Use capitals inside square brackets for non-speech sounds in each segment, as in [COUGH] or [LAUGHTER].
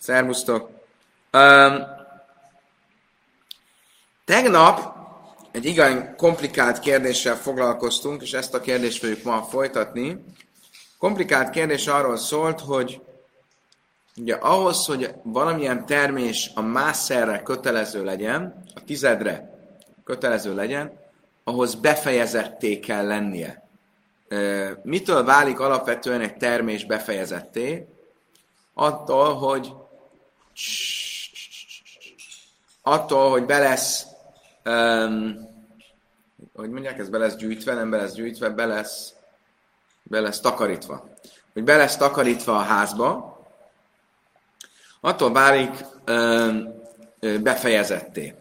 Szervusztok! Um, tegnap egy igen komplikált kérdéssel foglalkoztunk, és ezt a kérdést fogjuk ma folytatni. Komplikált kérdés arról szólt, hogy ugye ahhoz, hogy valamilyen termés a mászerre kötelező legyen, a tizedre kötelező legyen, ahhoz befejezetté kell lennie. Mitől válik alapvetően egy termés befejezetté? Attól, hogy attól, hogy be lesz um, hogy mondják, ez be lesz gyűjtve, nem be lesz gyűjtve, be lesz, be lesz takarítva. Hogy be lesz takarítva a házba, attól válik um, befejezetté.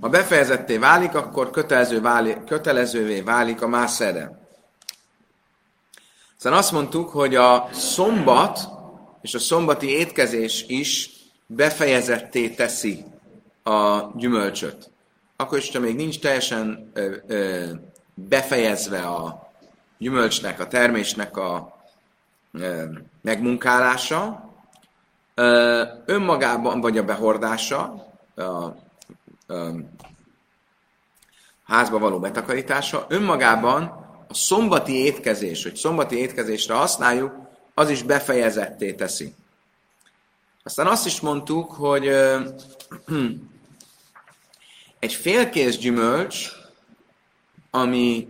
Ha befejezetté válik, akkor kötelező válik, kötelezővé válik a mászere. Szóval azt mondtuk, hogy a szombat és a szombati étkezés is befejezetté teszi a gyümölcsöt. Akkor is, ha még nincs teljesen ö, ö, befejezve a gyümölcsnek, a termésnek a ö, megmunkálása, ö, önmagában, vagy a behordása, a, a, házba való betakarítása, önmagában a szombati étkezés, hogy szombati étkezésre használjuk, az is befejezetté teszi. Aztán azt is mondtuk, hogy ö, [CLEARS THROAT] egy félkész gyümölcs, ami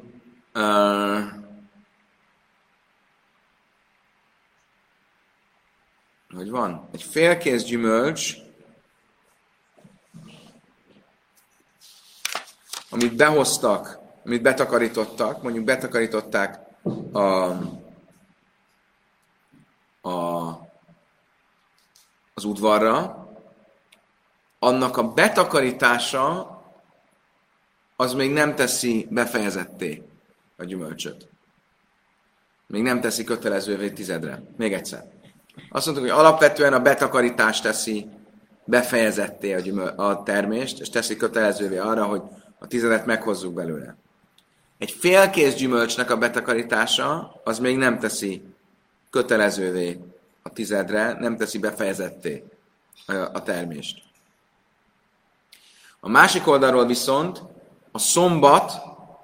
ö, hogy van? Egy félkész gyümölcs, amit behoztak, amit betakarítottak, mondjuk betakarították a a, az udvarra, annak a betakarítása az még nem teszi befejezetté a gyümölcsöt. Még nem teszi kötelezővé tizedre. Még egyszer. Azt mondtuk, hogy alapvetően a betakarítás teszi befejezetté a, gyümöl- a termést, és teszi kötelezővé arra, hogy a tizedet meghozzuk belőle. Egy félkész gyümölcsnek a betakarítása az még nem teszi kötelezővé a tizedre, nem teszi befejezetté a termést. A másik oldalról viszont a szombat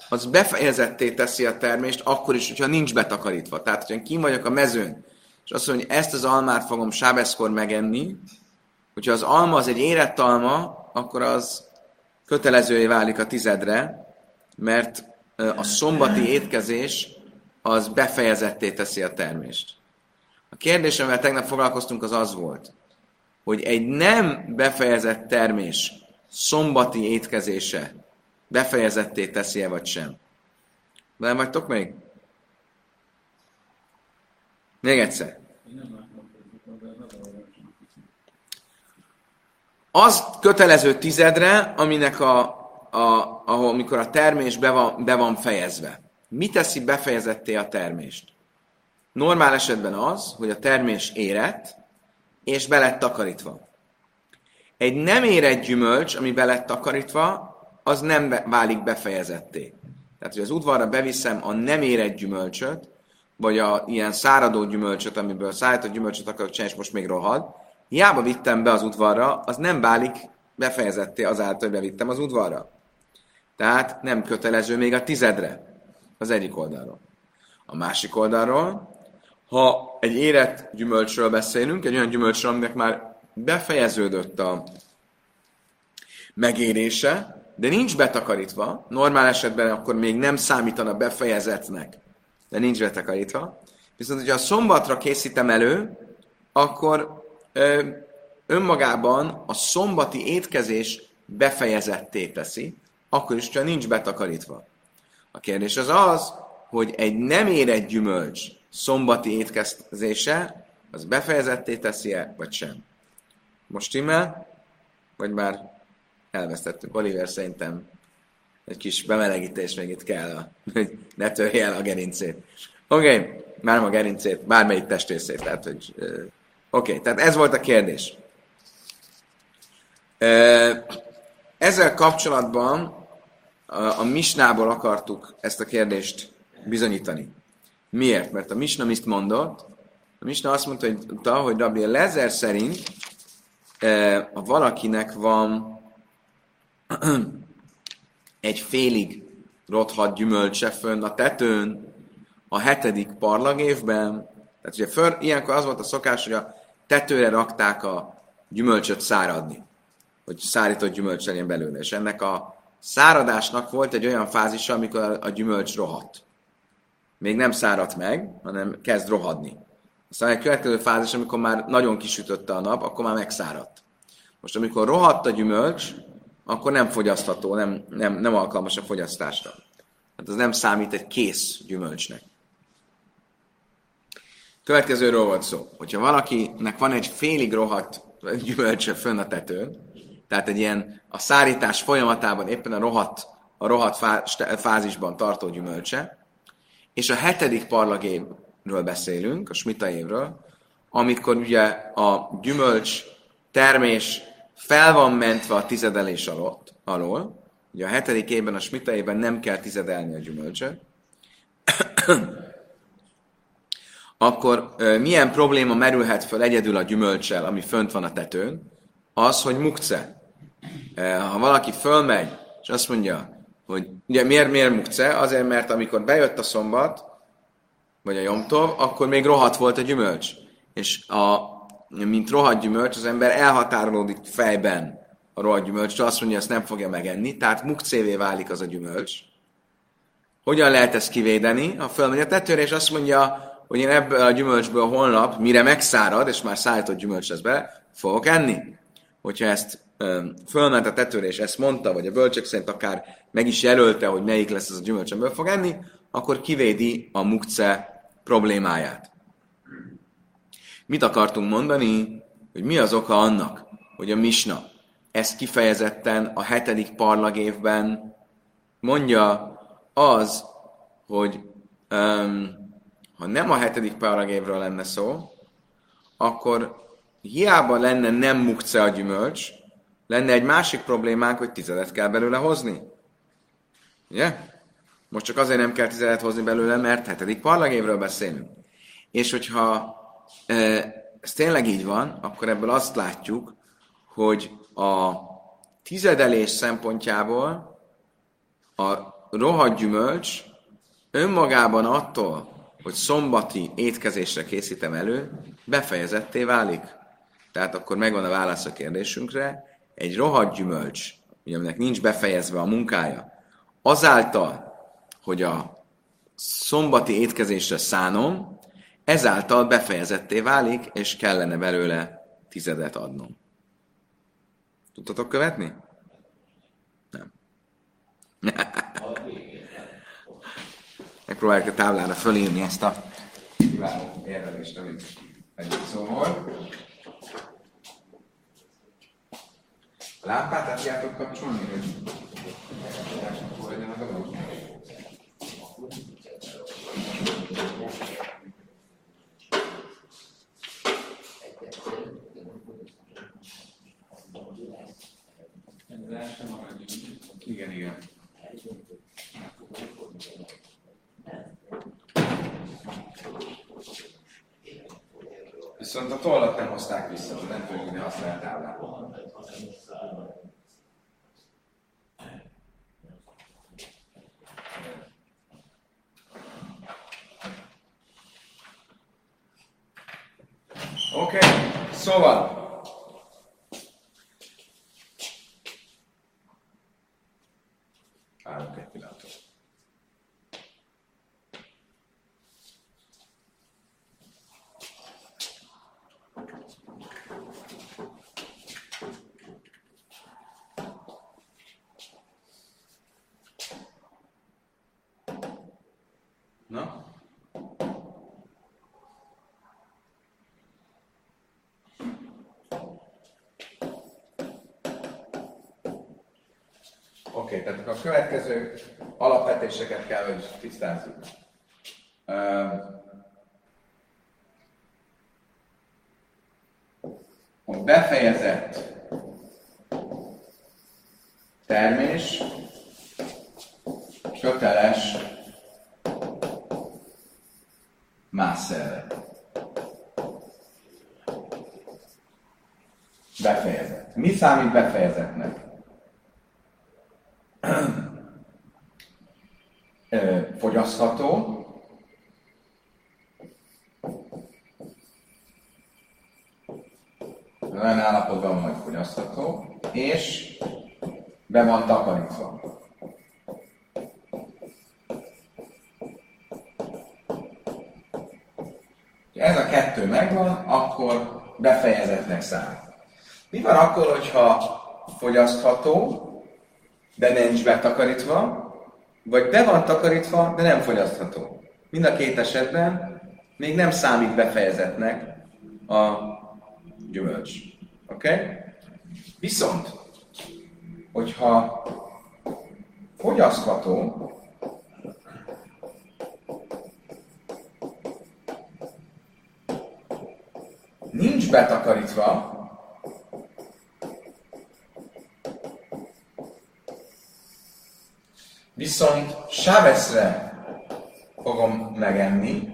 az befejezetté teszi a termést, akkor is, hogyha nincs betakarítva. Tehát, hogyha kim vagyok a mezőn, és azt mondja, hogy ezt az almát fogom sábeszkor megenni, hogyha az alma az egy érett alma, akkor az kötelezővé válik a tizedre, mert a szombati étkezés az befejezetté teszi a termést. A kérdés, amivel tegnap foglalkoztunk, az az volt, hogy egy nem befejezett termés szombati étkezése befejezetté teszi-e vagy sem. De nem vagytok még? Még egyszer. Az kötelező tizedre, aminek a, a, ahol, amikor a termés be van, be van fejezve. Mi teszi befejezetté a termést? Normál esetben az, hogy a termés érett, és be lett takarítva. Egy nem érett gyümölcs, ami be lett takarítva, az nem válik befejezetté. Tehát, hogy az udvarra beviszem a nem érett gyümölcsöt, vagy a ilyen száradó gyümölcsöt, amiből szállított gyümölcsöt akarok csinálni, és most még rohad, hiába vittem be az udvarra, az nem válik befejezetté azáltal, hogy bevittem az udvarra. Tehát nem kötelező még a tizedre az egyik oldalról. A másik oldalról ha egy érett gyümölcsről beszélünk, egy olyan gyümölcsről, aminek már befejeződött a megérése, de nincs betakarítva, normál esetben akkor még nem számítana befejezetnek, de nincs betakarítva. Viszont, hogyha a szombatra készítem elő, akkor ö, önmagában a szombati étkezés befejezetté teszi, akkor is, ha nincs betakarítva. A kérdés az az, hogy egy nem érett gyümölcs szombati étkezése, az befejezetté teszi-e, vagy sem. Most stimmel, vagy már elvesztettünk. Oliver szerintem egy kis bemelegítés még itt kell, hogy ne törje el a gerincét. Oké, okay, már a gerincét, bármelyik testrészét, tehát hogy... Oké, okay, tehát ez volt a kérdés. Ezzel kapcsolatban a, misnából akartuk ezt a kérdést bizonyítani. Miért? Mert a Misna mit mondott, A Misna azt mondta, hogy, hogy Rabbi Lezer szerint, ha valakinek van [CLEARS THROAT] egy félig rothadt gyümölcse fönn a tetőn, a hetedik parlagévben, tehát ugye föl, ilyenkor az volt a szokás, hogy a tetőre rakták a gyümölcsöt száradni, hogy szárított gyümölcs legyen belőle. És ennek a száradásnak volt egy olyan fázisa, amikor a gyümölcs rohadt. Még nem száradt meg, hanem kezd rohadni. Aztán egy következő fázis, amikor már nagyon kisütötte a nap, akkor már megszáradt. Most amikor rohadt a gyümölcs, akkor nem fogyasztható, nem, nem, nem alkalmas a fogyasztásra. Hát az nem számít egy kész gyümölcsnek. Következőről volt szó. Hogyha valakinek van egy félig rohadt gyümölcse fönn a tetőn, tehát egy ilyen a szárítás folyamatában éppen a rohadt, a rohadt fázisban tartó gyümölcse, és a hetedik parlagévről beszélünk, a smita évről, amikor ugye a gyümölcs termés fel van mentve a tizedelés alatt, alól, ugye a hetedik évben, a smita évben nem kell tizedelni a gyümölcsöt, akkor milyen probléma merülhet fel egyedül a gyümölcsel, ami fönt van a tetőn? Az, hogy mukce. Ha valaki fölmegy, és azt mondja, hogy ugye miért, miért mukce? Azért, mert amikor bejött a szombat, vagy a jomtov, akkor még rohadt volt a gyümölcs. És a, mint rohadt gyümölcs, az ember elhatárolódik fejben a rohadt gyümölcs, azt mondja, ezt nem fogja megenni, tehát mukcévé válik az a gyümölcs. Hogyan lehet ezt kivédeni? Ha fölmegy a tetőre, és azt mondja, hogy én ebből a gyümölcsből holnap, mire megszárad, és már szállított gyümölcs lesz be, fogok enni. Hogyha ezt fölment a tetőre, és ezt mondta, vagy a bölcsek szerint akár meg is jelölte, hogy melyik lesz az a gyümölcs, amiből fog enni, akkor kivédi a mukce problémáját. Mit akartunk mondani? Hogy mi az oka annak, hogy a Misna ezt kifejezetten a hetedik parlagévben mondja az, hogy um, ha nem a hetedik paragévről lenne szó, akkor hiába lenne nem mukce a gyümölcs, lenne egy másik problémánk, hogy tizedet kell belőle hozni. Ugye? Most csak azért nem kell tizedet hozni belőle, mert hetedik parlagévről beszélünk. És hogyha e, ez tényleg így van, akkor ebből azt látjuk, hogy a tizedelés szempontjából a rohadt gyümölcs önmagában attól, hogy szombati étkezésre készítem elő, befejezetté válik. Tehát akkor megvan a válasz a kérdésünkre. Egy rohadt gyümölcs, ugye, aminek nincs befejezve a munkája, azáltal, hogy a szombati étkezésre szánom, ezáltal befejezetté válik, és kellene belőle tizedet adnom. Tudtatok követni? Nem. Megpróbáljuk a táblára fölírni ezt a kiváló érvelést, amit egyik szó volt. A lámpát át tudjátok kapcsolni, hogy legyen a dolog? Igen, igen. Viszont a tollat nem hozták vissza, hogy nem tudjuk ide használni a táblát. Oké, okay. szóval Tehát a következő alapvetéseket kell, hogy tisztázzuk. A befejezett termés köteles mászerre. Befejezett. Mi számít befejezetnek? Be van takarítva. Ez a kettő megvan, akkor befejezetnek számít. Mi van akkor, hogyha fogyasztható, de nincs betakarítva, vagy be van takarítva, de nem fogyasztható? Mind a két esetben még nem számít befejezetnek a gyümölcs. Oké? Okay? Viszont, hogyha fogyasztható, nincs betakarítva, viszont sáveszre fogom megenni,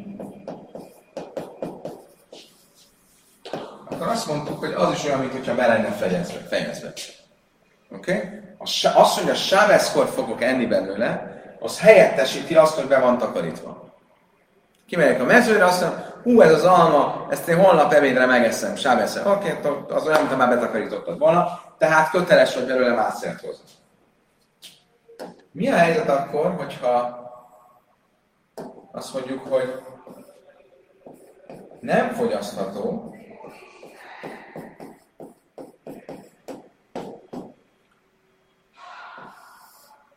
akkor azt mondtuk, hogy az is olyan, mintha be lenne fejezve. fejezve. Oké? Okay? Azt, a sáveszkor fogok enni belőle, az helyettesíti azt, hogy be van takarítva. Kimegyek a mezőre, azt mondom, hú, ez az alma, ezt én holnap ebédre megeszem, sáveszem. Oké, okay, az olyan, mintha már betakarítottad volna, tehát köteles vagy belőle mászert hozni. Mi a helyzet akkor, hogyha azt mondjuk, hogy nem fogyasztható,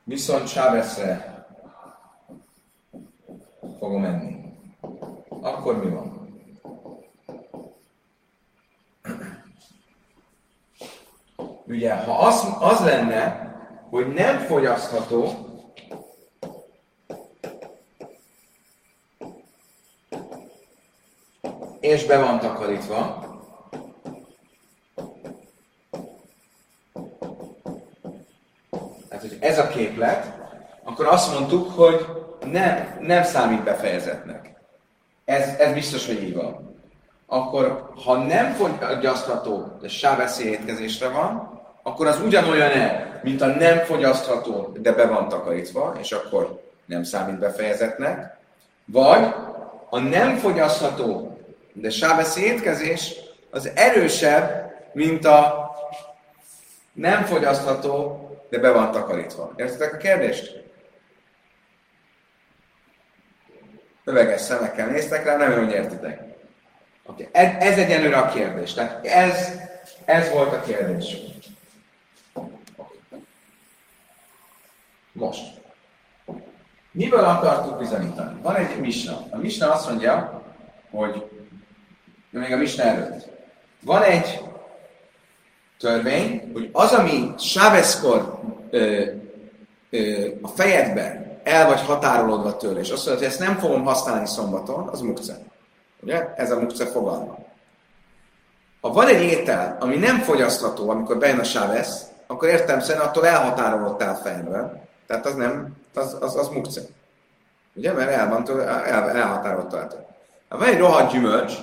viszont Sábeszre számít befejezetnek. Ez, ez biztos, hogy így van. Akkor, ha nem fogyasztható, de sáveszély étkezésre van, akkor az ugyanolyan el, mint a nem fogyasztható, de be van takarítva, és akkor nem számít befejezetnek. Vagy a nem fogyasztható, de sáveszély étkezés az erősebb, mint a nem fogyasztható, de be van takarítva. Értitek a kérdést? Öveges szemekkel néztek rá, nem hogy értitek. Okay. Ez, ez egyenlőre a kérdés. Tehát ez, ez volt a kérdés. Most. Mivel akartuk bizonyítani? Van egy misna. A misna azt mondja, hogy még a misna előtt. Van egy törvény, hogy az, ami Sáveszkor a fejedben el vagy határolódva tőle, és azt mondod, hogy ezt nem fogom használni szombaton, az mukce. Ugye? Ez a mukce fogalma. Ha van egy étel, ami nem fogyasztható, amikor bejön a sávesz, akkor értem szerint attól elhatárolódtál fejedben. Tehát az nem, az, az, az mukce. Ugye? Mert el van, el, elhatárolódtál. Ha van egy rohadt gyümölcs,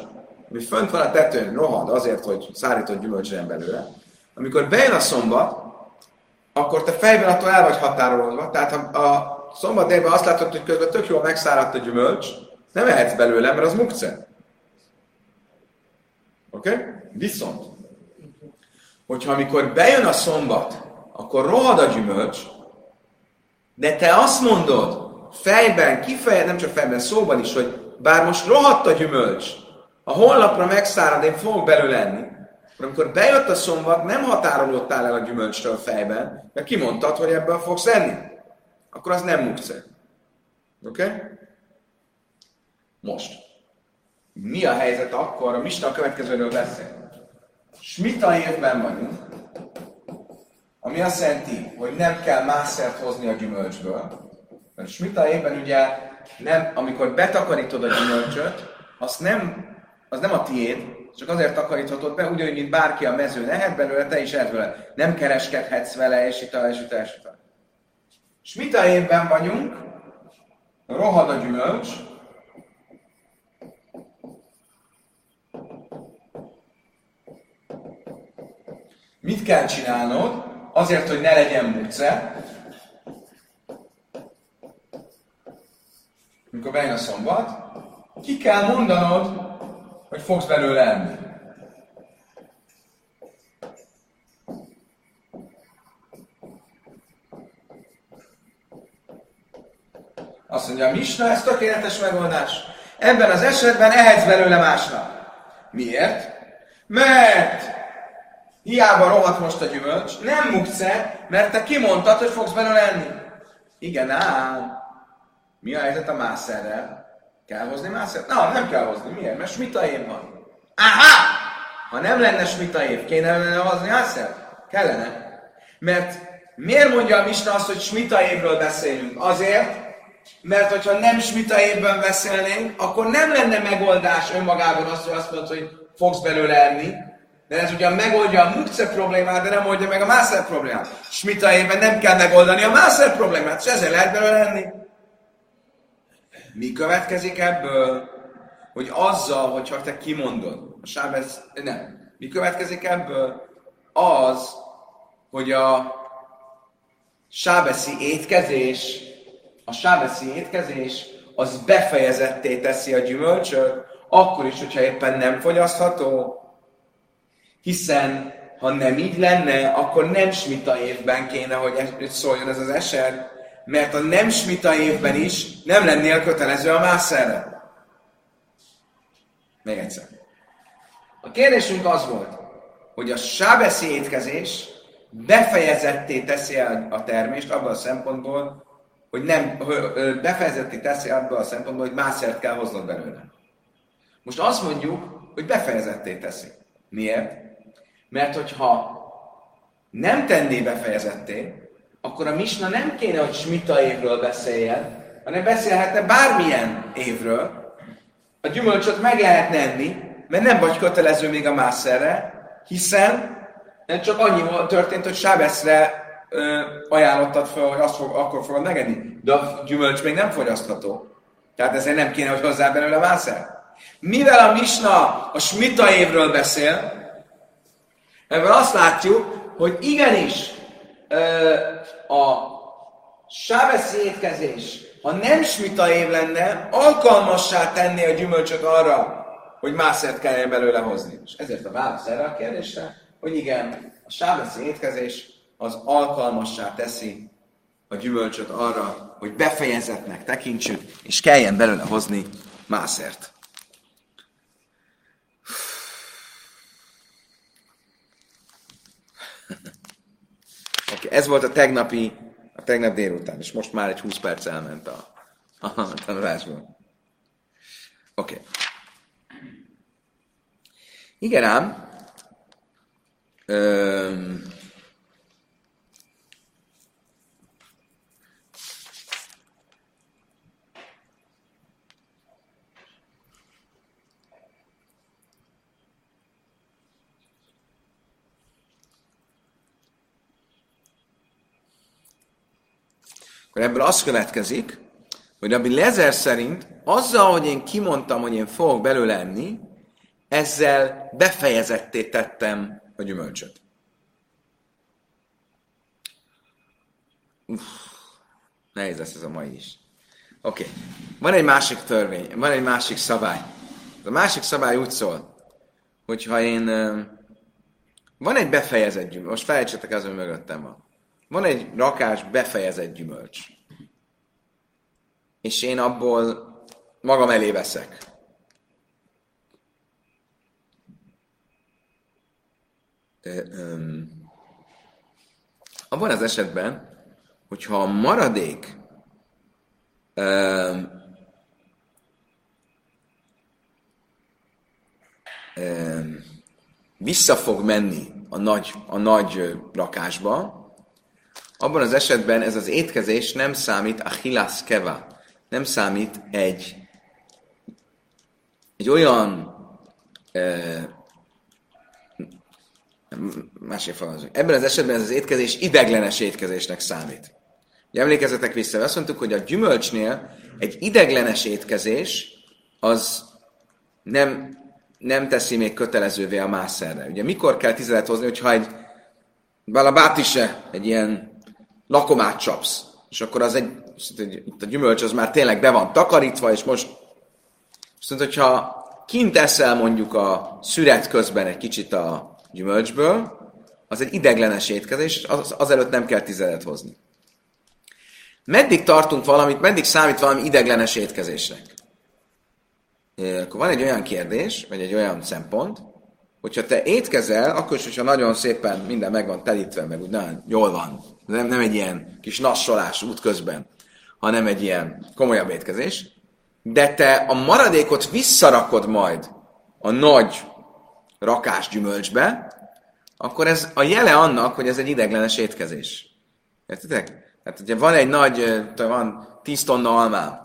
ami fönt van a tetőn, rohad azért, hogy szárított gyümölcs belőle, amikor bejön a szombat, akkor te fejben attól el vagy határolódva. Tehát ha a szombat délben azt látod, hogy közben tök jól megszáradt a gyümölcs, nem ehetsz belőle, mert az mukce. Oké? Okay? Viszont, hogyha amikor bejön a szombat, akkor rohad a gyümölcs, de te azt mondod, fejben, kifejezed, nem csak fejben, szóban is, hogy bár most rohadt a gyümölcs, a honlapra megszárad, én fogok belőle enni, amikor bejött a szombat, nem határolódtál el a gyümölcstől fejben, mert kimondtad, hogy ebből fogsz enni. Akkor az nem mukce. Oké? Okay? Most. Mi a helyzet akkor? A Mista a következőről beszél. Smita évben vagyunk, ami azt jelenti, hogy nem kell mászert hozni a gyümölcsből. Mert Smita évben ugye nem, amikor betakarítod a gyümölcsöt, azt nem, az nem a tiéd, csak azért takaríthatod be, ugyanúgy, mint bárki a mezőn lehet belőle, te is vele. Nem kereskedhetsz vele, és itt, és itt, és itt. És mit a évben vagyunk? Rohad a gyümölcs, Mit kell csinálnod? Azért, hogy ne legyen mukce, mikor bejön a szombat, ki kell mondanod, hogy fogsz belőle enni. Azt mondja, a Misna, ez tökéletes megoldás. Ebben az esetben ehetsz belőle másnap. Miért? Mert hiába rohadt most a gyümölcs, nem mukce, mert te kimondtad, hogy fogsz belőle enni. Igen, ám. Mi a helyzet a mászerrel? Kell hozni mászert? Na, nem kell hozni. Miért? Mert smita év van. Aha! Ha nem lenne smita év, kéne lenne hozni mászert? Kellene. Mert miért mondja a Misna azt, hogy smita évről beszélünk? Azért, mert hogyha nem smita évben beszélnénk, akkor nem lenne megoldás önmagában azt, hogy azt mondod, hogy fogsz belőle enni, de ez ugyan megoldja a mukce problémát, de nem oldja meg a mászer problémát. Smita évben nem kell megoldani a mászer problémát, és ezzel lehet belőle enni. Mi következik ebből? Hogy azzal, hogyha te kimondod, a sábez, nem. Mi következik ebből? Az, hogy a sábeszi étkezés a sábeszi étkezés az befejezetté teszi a gyümölcsöt, akkor is, hogyha éppen nem fogyasztható, hiszen ha nem így lenne, akkor nem smita évben kéne, hogy szóljon ez az eset, mert a nem smita évben is nem lennél kötelező a mászerre. Még egyszer. A kérdésünk az volt, hogy a sábeszi étkezés befejezetté teszi a termést abban a szempontból, hogy nem, befejezetté teszi abban a szempontból, hogy mászert kell hoznod belőle. Most azt mondjuk, hogy befejezetté teszi. Miért? Mert hogyha nem tenné befejezetté, akkor a Misna nem kéne, hogy Smita évről beszéljen, hanem beszélhetne bármilyen évről. A gyümölcsöt meg lehetne enni, mert nem vagy kötelező még a mászerre, hiszen csak annyi történt, hogy Sábeszre ö, ajánlottad fel, hogy azt fog, akkor fogod megenni. De a gyümölcs még nem fogyasztható. Tehát ezért nem kéne, hogy hozzá belőle vászel. Mivel a Misna a Smita évről beszél, ebből azt látjuk, hogy igenis ö, a sáveszi étkezés, ha nem smita év lenne, alkalmassá tenni a gyümölcsöt arra, hogy mászert kelljen belőle hozni. És ezért a válasz erre a kérdésre, hogy igen, a sáveszi étkezés az alkalmassá teszi a gyümölcsöt arra, hogy befejezetnek tekintsük, és kelljen belőle hozni mászert. okay, ez volt a tegnapi, a tegnap délután, és most már egy 20 perc elment a, a tanulásból. Oké. Okay. Igen ám, Öm, akkor ebből az következik, hogy Rabbi Lezer szerint azzal, hogy én kimondtam, hogy én fogok belőle enni, ezzel befejezetté tettem a gyümölcsöt. Uff, nehéz lesz ez a mai is. Oké. Okay. Van egy másik törvény, van egy másik szabály. A másik szabály úgy szól, hogyha én... Van egy befejezett gyümölcs, most felejtsetek az, hogy mögöttem van. Van egy rakás befejezett gyümölcs. És én abból magam elé veszek. Um, abban az esetben, hogyha a maradék vissza fog menni a nagy, a nagy rakásba, abban az esetben ez az étkezés nem számít a hilász keva, nem számít egy, egy olyan e, másik fogalmazunk. Ebben az esetben ez az étkezés ideglenes étkezésnek számít. Ugye emlékezzetek vissza, azt mondtuk, hogy a gyümölcsnél egy ideglenes étkezés az nem, nem teszi még kötelezővé a mászerre. Ugye mikor kell tizedet hozni, hogyha egy balabátise, egy ilyen lakomát csapsz, és akkor az egy, a gyümölcs az már tényleg be van takarítva, és most viszont, hogyha kint eszel mondjuk a szüret közben egy kicsit a gyümölcsből, az egy ideglenes étkezés, az, azelőtt nem kell tizedet hozni. Meddig tartunk valamit, meddig számít valami ideglenes étkezésnek? Akkor van egy olyan kérdés, vagy egy olyan szempont, hogyha te étkezel, akkor is, hogyha nagyon szépen minden meg van telítve, meg úgy nagyon jól van, nem, nem egy ilyen kis nassolás útközben, hanem egy ilyen komolyabb étkezés, de te a maradékot visszarakod majd a nagy rakás gyümölcsbe, akkor ez a jele annak, hogy ez egy ideglenes étkezés. Értitek? Tehát, ugye van egy nagy, van 10 tonna almám,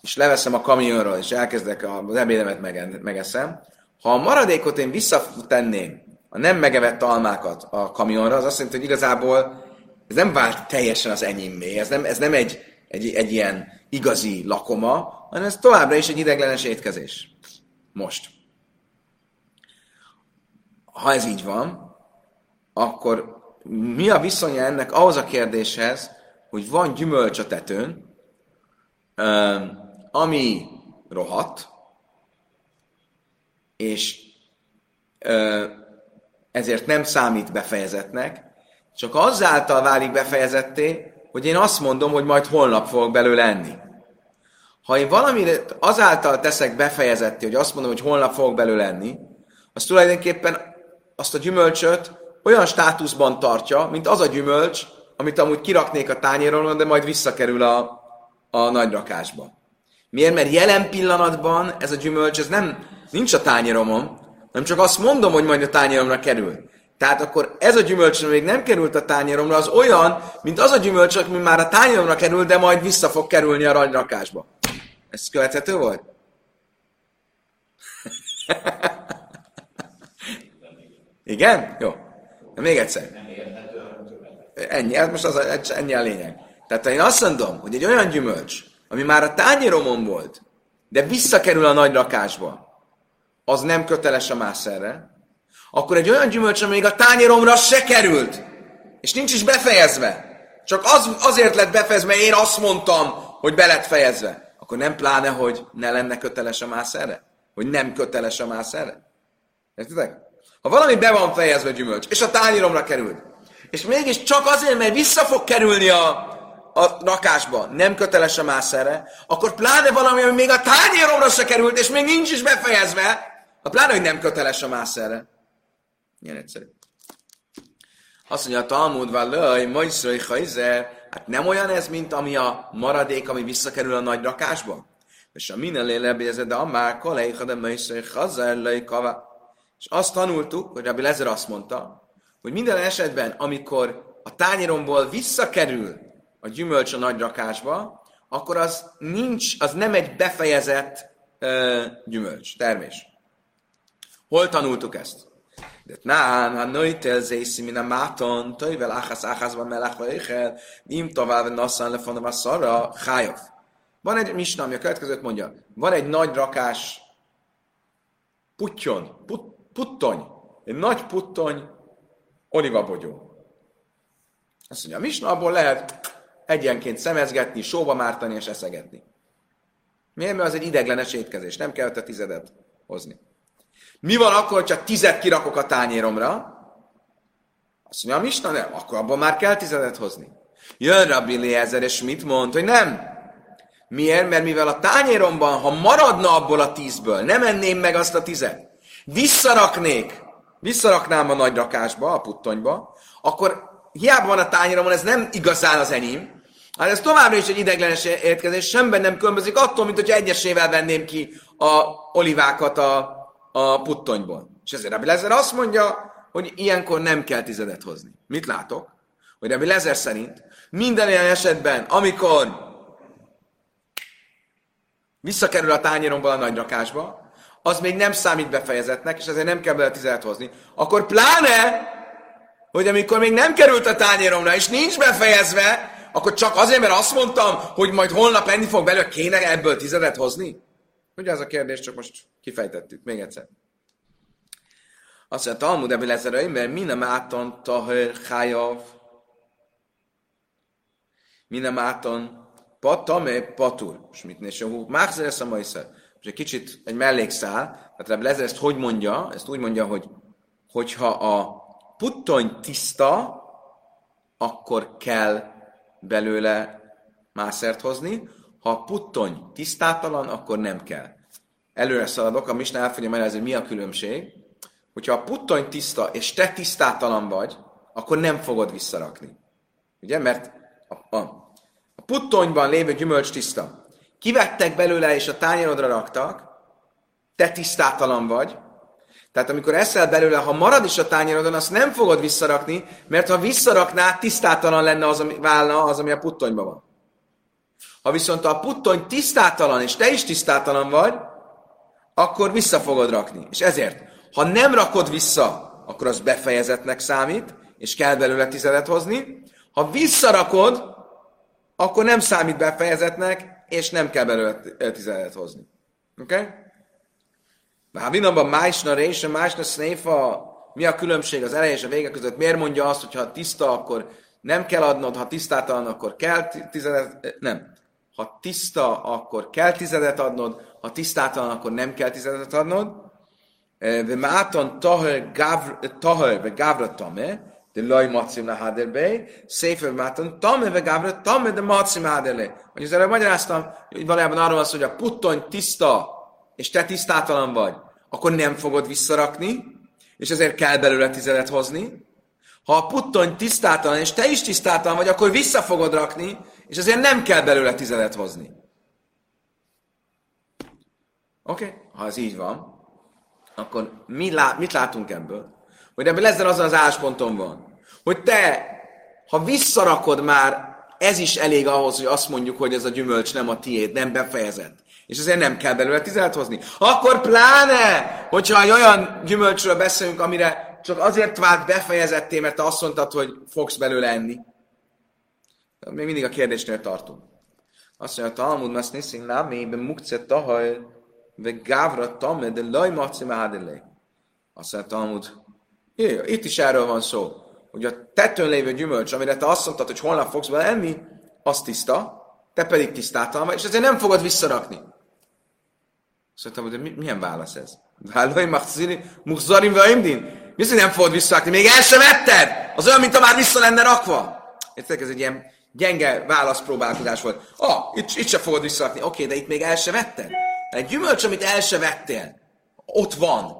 és leveszem a kamionról, és elkezdek az ebédemet megeszem, ha a maradékot én visszatenném, a nem megevett almákat a kamionra, az azt jelenti, hogy igazából ez nem vált teljesen az enyémé, ez nem, ez nem egy, egy, egy ilyen igazi lakoma, hanem ez továbbra is egy ideglenes étkezés. Most. Ha ez így van, akkor mi a viszonya ennek ahhoz a kérdéshez, hogy van gyümölcs a tetőn, ami rohadt, és ezért nem számít befejezetnek, csak azáltal válik befejezetté, hogy én azt mondom, hogy majd holnap fogok belőle enni. Ha én valamire azáltal teszek befejezetté, hogy azt mondom, hogy holnap fogok belőle enni, az tulajdonképpen azt a gyümölcsöt olyan státuszban tartja, mint az a gyümölcs, amit amúgy kiraknék a tányéron, de majd visszakerül a, a nagy rakásba. Miért? Mert jelen pillanatban ez a gyümölcs, ez nem, nincs a tányéromon, hanem csak azt mondom, hogy majd a tányéromra kerül. Tehát akkor ez a gyümölcs, ami még nem került a tányéromra, az olyan, mint az a gyümölcs, ami már a tányéromra kerül, de majd vissza fog kerülni a rakásba. Ez követhető volt? [LAUGHS] Igen? Jó. De még egyszer. Ennyi, hát most az, ennyi a lényeg. Tehát ha én azt mondom, hogy egy olyan gyümölcs, ami már a tányéromon volt, de visszakerül a nagy rakásba, az nem köteles a mászerre, akkor egy olyan gyümölcs, ami még a tányéromra se került, és nincs is befejezve, csak az, azért lett befejezve, mert én azt mondtam, hogy be lett fejezve, akkor nem pláne, hogy ne lenne köteles a mászerre? Hogy nem köteles a mászerre? Értitek? Ha valami be van fejezve gyümölcs, és a tányéromra került, és mégis csak azért, mert vissza fog kerülni a, a rakásba, nem köteles a mászerre, akkor pláne valami, ami még a tányéromra se került, és még nincs is befejezve, a pláne, hogy nem köteles a mászerre. Ilyen egyszerű. Azt mondja, a Talmud lőj, majszrai hajzer, hát nem olyan ez, mint ami a maradék, ami visszakerül a nagy rakásba? És a minden lélebézed, de a már kolej, de majszrai hazer, lőj, kava. És azt tanultuk, hogy Rabbi Lezer azt mondta, hogy minden esetben, amikor a tányéromból visszakerül a gyümölcs a nagy rakásba, akkor az nincs, az nem egy befejezett ö, gyümölcs, termés. Hol tanultuk ezt? De nán, ha nőjtel zészi, min a máton, töjvel áhász áhászban melech vajéchel, nim tovább nasszán lefonom a szarra, hájav. Van egy misna, ami a következőt mondja. Van egy nagy rakás putyon, put, puttony, egy nagy puttony olivabogyó. Azt mondja, a misna abból lehet egyenként szemezgetni, sóba mártani és eszegetni. Miért? Mert az egy ideglenes étkezés, nem kell a tizedet hozni. Mi van akkor, ha tizet kirakok a tányéromra? Azt mondja, a Misna nem, akkor abban már kell tizedet hozni. Jön Rabbi Lézer, és mit mond, hogy nem. Miért? Mert mivel a tányéromban, ha maradna abból a tízből, nem enném meg azt a tizet, visszaraknék, visszaraknám a nagy rakásba, a puttonyba, akkor hiába van a tányéromon, ez nem igazán az enyém, hát ez továbbra is egy ideglenes érkezés, semben nem különbözik attól, mint hogyha egyesével venném ki a olivákat a, a puttonyból. És ezért Rabbi Lezer azt mondja, hogy ilyenkor nem kell tizedet hozni. Mit látok? Hogy Rabbi Lezer szerint minden olyan esetben, amikor visszakerül a tányéromból a nagy rakásba, az még nem számít befejezetnek, és ezért nem kell bele tizedet hozni. Akkor pláne, hogy amikor még nem került a tányéromra, és nincs befejezve, akkor csak azért, mert azt mondtam, hogy majd holnap enni fog belőle, kéne ebből tizedet hozni? Ugye ez a kérdés, csak most kifejtettük. Még egyszer. Azt mondja, Talmud ebből ezzel mert minden máton tahör hájav, minden máton patame patur. És mit Máxer ezt a majszer. És egy kicsit egy mellékszál, tehát ebből ezzel ezt hogy mondja? Ezt úgy mondja, hogy hogyha a puttony tiszta, akkor kell belőle mászert hozni, ha a puttony tisztátalan, akkor nem kell. Előre szaladok, a Misna el fogja hogy mi a különbség. Hogyha a puttony tiszta, és te tisztátalan vagy, akkor nem fogod visszarakni. Ugye? Mert a, a, a puttonyban lévő gyümölcs tiszta. Kivettek belőle, és a tányérodra raktak, te tisztátalan vagy, tehát amikor eszel belőle, ha marad is a tányérodon, azt nem fogod visszarakni, mert ha visszarakná, tisztátalan lenne az, ami, válna az, ami a puttonyban van. Ha viszont a puttony tisztátalan, és te is tisztátalan vagy, akkor vissza fogod rakni. És ezért, ha nem rakod vissza, akkor az befejezetnek számít, és kell belőle tizedet hozni. Ha visszarakod, akkor nem számít befejezetnek, és nem kell belőle tizedet hozni. Oké? Okay? Vávinamban májsna része, májsna sznéfa, mi a különbség az eleje és a vége között? Miért mondja azt, hogy ha tiszta, akkor nem kell adnod, ha tisztátalan, akkor kell tizedet, nem. Ha tiszta, akkor kell tizedet adnod, ha tisztátalan, akkor nem kell tizedet adnod. De máton tahör, ve gávra tame, de laj macim hader be, széfer máton tame, ve gávra tame, de macim hader Hogy az előbb magyaráztam, hogy valójában arról van hogy a puttony tiszta, és te tisztátalan vagy, akkor nem fogod visszarakni, és ezért kell belőle tizedet hozni. Ha a puttony tisztátalan, és te is tisztátalan vagy, akkor vissza fogod rakni, és ezért nem kell belőle tizedet hozni. Oké? Okay? Ha ez így van, akkor mi lá- mit látunk ebből? Hogy ebből ezzel azon az állásponton van, hogy te, ha visszarakod már, ez is elég ahhoz, hogy azt mondjuk, hogy ez a gyümölcs nem a tiéd, nem befejezett. És ezért nem kell belőle tizedet hozni. Akkor pláne, hogyha egy olyan gyümölcsről beszélünk, amire csak azért vált befejezetté, mert te azt mondtad, hogy fogsz belőle enni. Még mindig a kérdésnél tartunk. Azt mondja, a Talmud azt nézzünk, be mukce tahaj, ve gávra tamme, de laj maci mádelé. Azt mondja, Talmud, Jö, itt is erről van szó, hogy a tetőn lévő gyümölcs, amire te azt mondtad, hogy holnap fogsz bele enni, az tiszta, te pedig tisztátalan vagy, és ezért nem fogod visszarakni. Mondtam, hogy milyen válasz ez? Vállalj, machzini, muhzarim vaimdin. Mi nem fogod visszarakni? Még el sem vetted! Az olyan, mint a már vissza lenne rakva. Értek, ez egy ilyen gyenge válaszpróbálkozás volt. Ah, itt, itt se fogod visszarakni. Oké, okay, de itt még el se vetted. Egy gyümölcs, amit el se vettél, ott van.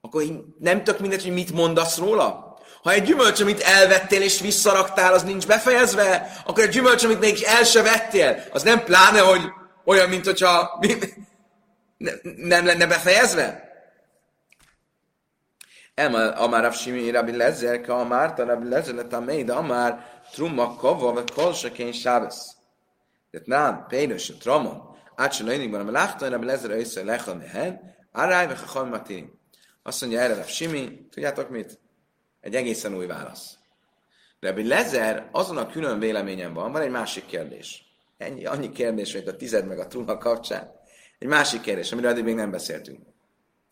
Akkor nem tök mindegy, hogy mit mondasz róla? Ha egy gyümölcs, amit elvettél és visszaraktál, az nincs befejezve, akkor egy gyümölcs, amit még el se vettél, az nem pláne, hogy olyan, mint hogyha [LAUGHS] ne, nem lenne befejezve? Emel, amár Simi Rabbi Lezer, ka amár, Rabbi Lezer lett a de amár trumma kava, vagy kolsakén sábesz. Tehát nem, pénös, tramon, átsa van, a láchtan, Rabbi Lezer össze lechal mehen, áráj, vagy ha matini. Azt mondja erre Rav Simi, tudjátok mit? Egy egészen új válasz. Rabbi Lezer azon a külön véleményen van, van egy másik kérdés. Ennyi, annyi kérdés, hogy a tized meg a truma kapcsán. Egy másik kérdés, amiről eddig még nem beszéltünk.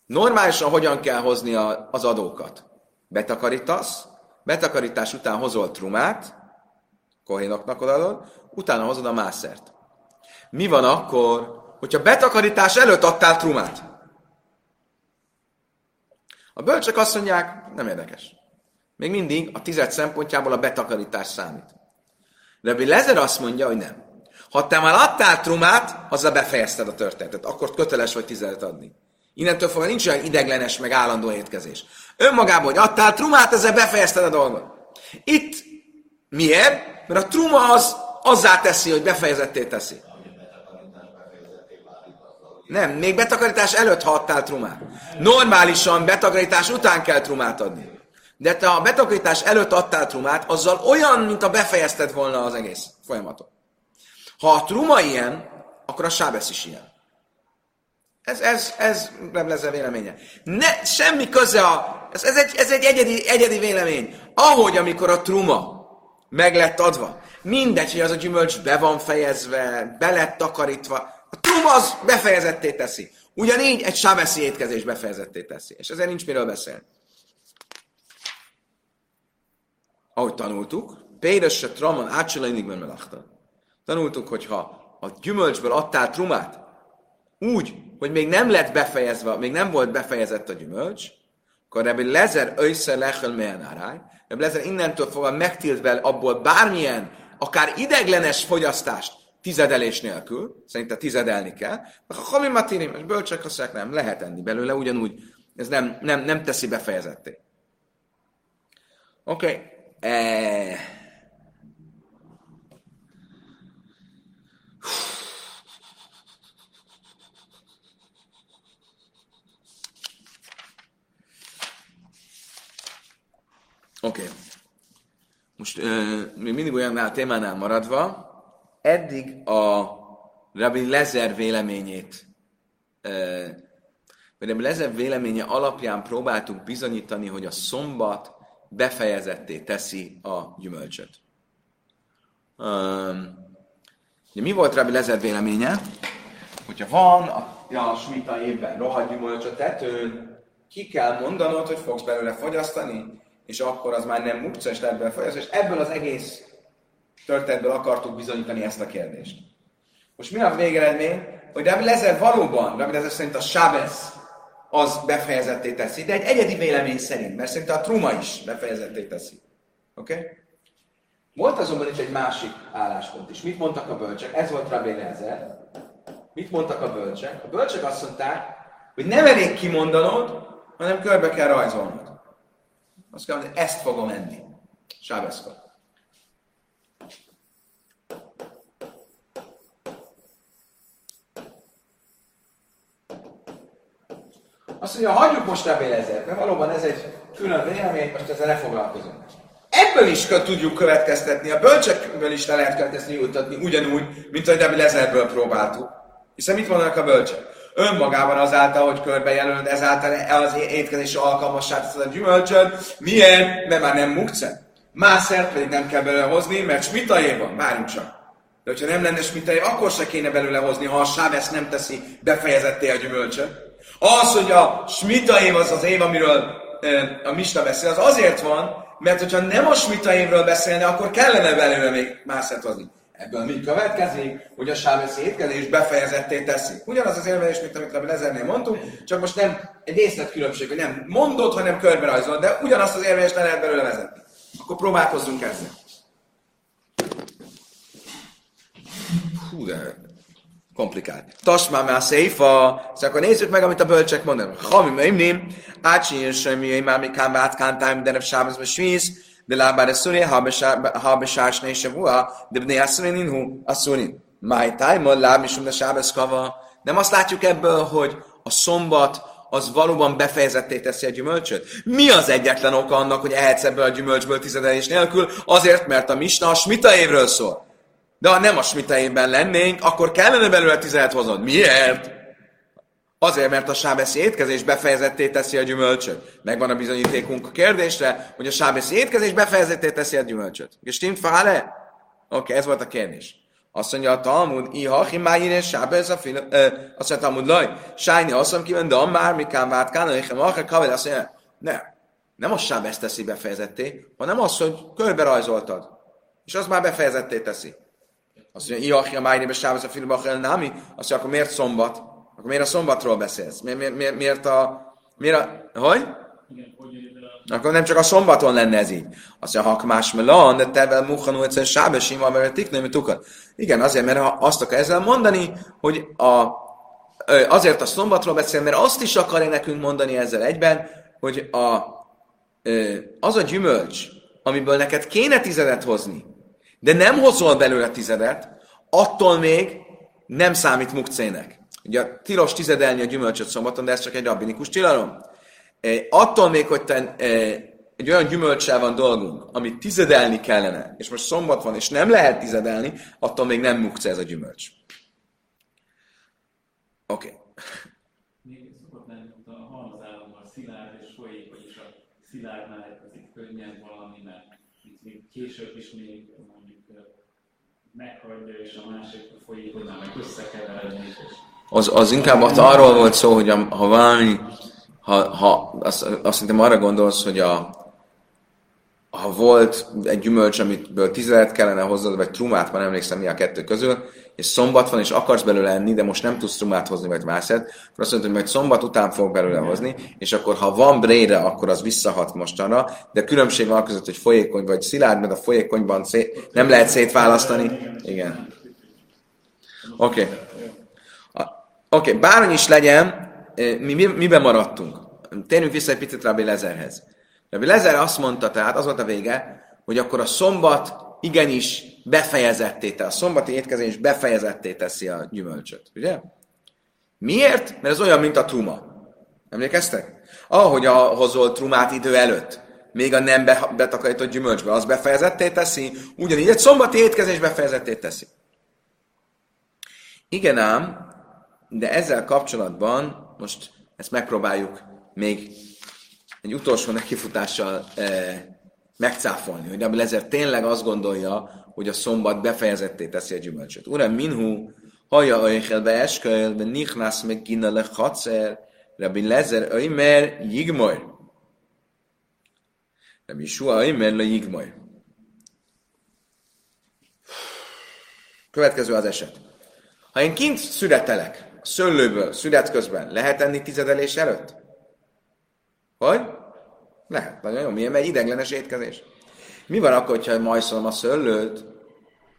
Normálisan hogyan kell hozni a, az adókat? Betakarítasz, betakarítás után hozol trumát, kohénoknak odaadod, utána hozod a mászert. Mi van akkor, hogyha betakarítás előtt adtál trumát? A bölcsök azt mondják, nem érdekes. Még mindig a tized szempontjából a betakarítás számít. Rabbi Lezer azt mondja, hogy nem. Ha te már adtál trumát, azzal befejezted a történetet. Akkor köteles vagy tizedet adni. Innentől fogva nincs olyan ideglenes, meg állandó étkezés. Önmagában, hogy adtál trumát, ezzel befejezted a dolgot. Itt miért? Mert a truma az azzá teszi, hogy befejezetté teszi. Nem, még betakarítás előtt, ha adtál trumát. Normálisan betakarítás után kell trumát adni. De te a betakarítás előtt adtál trumát, azzal olyan, mint a befejezted volna az egész folyamatot. Ha a truma ilyen, akkor a sábesz is ilyen. Ez, ez, ez a véleménye. Ne, semmi köze a... Ez, ez, egy, ez egy egyedi, egyedi vélemény. Ahogy amikor a truma meg lett adva, mindegy, hogy az a gyümölcs be van fejezve, be lett takarítva, az befejezetté teszi. Ugyanígy egy sáveszi étkezés befejezetté teszi. És ezért nincs miről beszélni. Ahogy tanultuk, Péres se tramon átcsolainig melachta. Tanultuk, hogyha a gyümölcsből adtál trumát, úgy, hogy még nem lett befejezve, még nem volt befejezett a gyümölcs, akkor Rebbi Lezer össze lechel mehenáráj, Rebbi Lezer innentől fogva megtilt bel abból bármilyen, akár ideglenes fogyasztást, tizedelés nélkül, szerintem tizedelni kell, a hami matirim, és bölcsek azt nem, lehet enni belőle, ugyanúgy ez nem, nem, nem teszi befejezetté. Oké. Okay. Eh... Oké. Okay. Most uh, még mindig olyan témánál maradva, eddig a Rabbi Lezer véleményét, vagy Rabbi Lezer véleménye alapján próbáltuk bizonyítani, hogy a szombat befejezetté teszi a gyümölcsöt. Mi volt Rabbi Lezer véleménye? Hogyha van a, a smita évben rohadt gyümölcs a tetőn, ki kell mondanod, hogy fogsz belőle fogyasztani, és akkor az már nem mukca, és lehet belőle és ebből az egész történetből akartuk bizonyítani ezt a kérdést. Most mi a végeredmény? Hogy Rabbi Lezer valóban, Rabbi Lezer szerint a Sábesz az befejezetté teszi, de egy egyedi vélemény szerint, mert szerint a truma is befejezetté teszi. Oké? Okay? Volt azonban itt egy másik álláspont is. Mit mondtak a bölcsek? Ez volt Rabbi Lezer. Mit mondtak a bölcsek? A bölcsek azt mondták, hogy nem elég kimondanod, hanem körbe kell rajzolnod. Azt kell mondani, ezt fogom enni. Sábeszkor. Azt mondja, hagyjuk most a ezért, mert valóban ez egy külön vélemény, most ezzel ne foglalkozunk. Ebből is tudjuk következtetni, a bölcsekből is le lehet következtetni, jutatni, ugyanúgy, mint ahogy Debbie Lezerből próbáltuk. Hiszen mit mondanak a bölcsek? Önmagában azáltal, hogy körbejelölöd, ezáltal az étkezés alkalmassá teszed a gyümölcsöt. Milyen? Mert már nem mukce. Mászert pedig nem kell belőle hozni, mert smitajé van. Várjunk csak. De hogyha nem lenne smitajé, akkor se kéne belőle hozni, ha a Sávesz nem teszi befejezetté a gyümölcsöt. Az, hogy a smita év az az év, amiről a Mista beszél, az azért van, mert hogyha nem a smita évről beszélne, akkor kellene belőle még mászert hozni. Ebből mi következik, hogy a sáveszi étkezés befejezetté teszi. Ugyanaz az érvelés, mint amit a Lezernél mondtunk, csak most nem egy különbség, hogy nem mondod, hanem körbe rajzol, de ugyanazt az érvelést le lehet belőle vezetni. Akkor próbálkozzunk ezzel. Hú, de komplikált. Tasmá már széfa, szóval akkor nézzük meg, amit a bölcsek mondanak. Ha mi meimnim, ácsi semmi, már mi kám átkántám, de nem sábezbe svíz, de lábára szuni, ha besásné se vua, de bné asszulinin hu, asszulin. Máj tájma, lábisum de sábez kava. Nem azt látjuk ebből, hogy a szombat az valóban befejezetté teszi a gyümölcsöt? Mi az egyetlen oka annak, hogy ehetsz ebből a gyümölcsből tizedelés nélkül? Azért, mert a misna a smita évről szól. De ha nem a smitejében lennénk, akkor kellene belőle tizet hoznod. Miért? Azért, mert a sábeszi étkezés befejezetté teszi a gyümölcsöt. Megvan a bizonyítékunk a kérdésre, hogy a sábeszi étkezés befejezetté teszi a gyümölcsöt. És stimmt fále? Oké, okay, ez volt a kérdés. Azt mondja a Talmud, iha, hi májine sábez a film, azt mondja a Talmud, laj, sájni azt mondja, ki de már mikán vált kána, és a kavel, azt mondja, nem, nem a sábez teszi befejezetté, hanem az, hogy körbe rajzoltad. És az már befejezetté teszi. Azt mondja, Iachia Májni Besábez a Filibachel Námi, azt mondja, akkor miért szombat? Akkor miért a szombatról beszélsz? Miért, miért, miért, miért a... Miért a... Hogy? Akkor nem csak a szombaton lenne ez így. Azt mondja, hak más melon, de tevel muhanú egyszer sábe sima, mert tiknőmi tukat. Igen, azért, mert ha azt akar ezzel mondani, hogy a, azért a szombatról beszél, mert azt is akarja nekünk mondani ezzel egyben, hogy a, az a gyümölcs, amiből neked kéne tizedet hozni, de nem hozol belőle tizedet, attól még nem számít mukcének. Ugye tilos tizedelni a gyümölcsöt szombaton, de ez csak egy rabbinikus tilalom. Attól még, hogy te egy olyan gyümölcsel van dolgunk, amit tizedelni kellene, és most szombat van, és nem lehet tizedelni, attól még nem mukce ez a gyümölcs. Oké. Okay. Még szokott lenni, a halmazállamban szilárd és folyik, vagyis a szilárdnál könnyen valami, mert később is még meghagyja, és a másik folyékonyan meg összekeverni. Az, az inkább az arról volt szó, hogy a, ha valami, ha, ha azt, azt hiszem arra gondolsz, hogy a, ha volt egy gyümölcs, amitből tizedet kellene hoznod, vagy trumát, már emlékszem mi a kettő közül, és szombat van, és akarsz belőle enni, de most nem tudsz trumát hozni, vagy mászet, akkor azt mondod, hogy majd szombat után fog belőle hozni, és akkor ha van brére, akkor az visszahat mostanra, de különbség van között, hogy folyékony vagy szilárd, mert a folyékonyban szé- nem lehet szétválasztani. Igen. Oké. Okay. Oké, okay, bárhogy is legyen, mi, mi, miben maradtunk? Térjünk vissza egy picit Rabbi Lezerhez. Rabbi Lezer azt mondta, tehát az volt a vége, hogy akkor a szombat igenis befejezetté te. A szombati étkezés befejezetté teszi a gyümölcsöt. Ugye? Miért? Mert ez olyan, mint a truma. Emlékeztek? Ahogy a hozol trumát idő előtt, még a nem betakarított gyümölcsbe, az befejezetté teszi, ugyanígy egy szombati étkezés befejezetté teszi. Igen ám, de ezzel kapcsolatban most ezt megpróbáljuk még egy utolsó nekifutással eh, megcáfolni, hogy Rabbi Lezer tényleg azt gondolja, hogy a szombat befejezetté teszi a gyümölcsöt. Uram, minhu, haja ajchel be esköl, be nichnász meg kina le chacer, Rabbi Lezer öjmer jigmoly. Rabbi Sua öjmer le jigmoly. Következő az eset. Ha én kint születelek, szőlőből, szület közben, lehet enni tizedelés előtt? Hogy? Lehet, nagyon jó. Milyen, mert ideglenes étkezés. Mi van akkor, ha majszolom a szőlőt,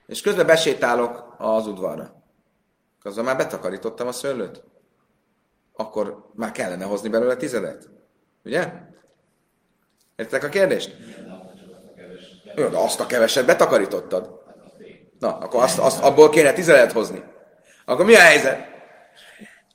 és közben besétálok az udvarra? Azzal már betakarítottam a szőlőt. Akkor már kellene hozni belőle tizedet. Ugye? Értek a kérdést? Jó, de azt a keveset betakarítottad. Na, akkor azt, azt abból kéne tizedet hozni. Akkor mi a helyzet?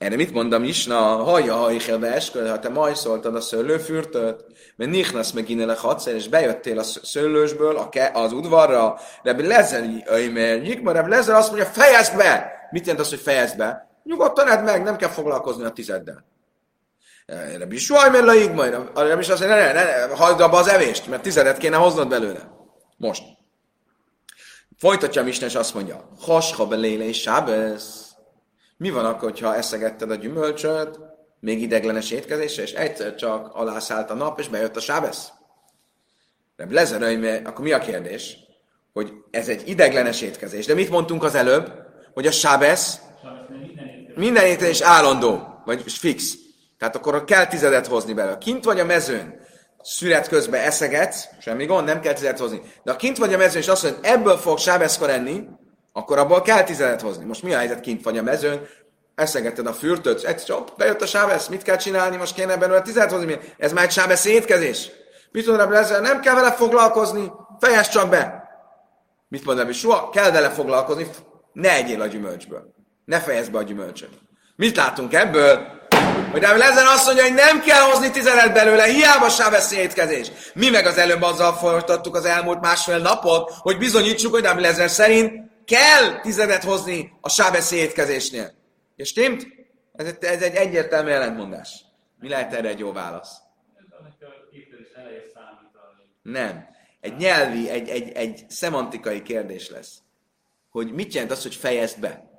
Erre mit mondom is? Na, hajja hajjel be esküd, ha te majszoltad a szőlőfürtöt, mert nichnasz meg innen hadszer, és bejöttél a szőlősből a ke, az udvarra, Rebbi Lezer, mert nyikma, Rebbi Lezer azt mondja, fejezd be! Mit jelent az, hogy fejezd be? Nyugodtan edd meg, nem kell foglalkozni a tizeddel. Rebbi Suaj, mert laig majd. A Rebbi is azt mondja, ne, ne, ne, hagyd abba az evést, mert tizedet kéne hoznod belőle. Most. Folytatja a és azt mondja, hasha beléle és sábesz. Mi van akkor, ha eszegetted a gyümölcsöt, még ideglenes étkezésre, és egyszer csak alászállt a nap, és bejött a sábesz? Nem lezerölj, akkor mi a kérdés? Hogy ez egy ideglenes étkezés. De mit mondtunk az előbb? Hogy a sábesz minden étkezés állandó, vagy fix. Tehát akkor kell tizedet hozni belőle. Kint vagy a mezőn, szület közben eszegetsz, semmi gond, nem kell tizedet hozni. De ha kint vagy a mezőn, és azt mondod, ebből fog sábeszkor enni, akkor abból kell tizedet hozni. Most mi a helyzet kint vagy a mezőn, eszegetted a fürtöt, egy csop, bejött a sábesz, mit kell csinálni, most kéne belőle tizedet hozni, ez már egy sábesz étkezés. Mit mondom, ezzel nem kell vele foglalkozni, fejezd csak be. Mit mondom, hogy soha kell vele foglalkozni, ne egyél a gyümölcsből. Ne fejezd be a gyümölcsöt. Mit látunk ebből? Hogy David Lezer azt mondja, hogy nem kell hozni tizedet belőle, hiába sábesz étkezés. Mi meg az előbb azzal folytattuk az elmúlt másfél napot, hogy bizonyítsuk, hogy David Lezer szerint kell tizedet hozni a sábeszi étkezésnél. És stimmt? Ez, ez egy egyértelmű ellentmondás. Mi lehet erre egy jó válasz? Nem. Egy nyelvi, egy, egy, egy szemantikai kérdés lesz. Hogy mit jelent az, hogy fejezd be?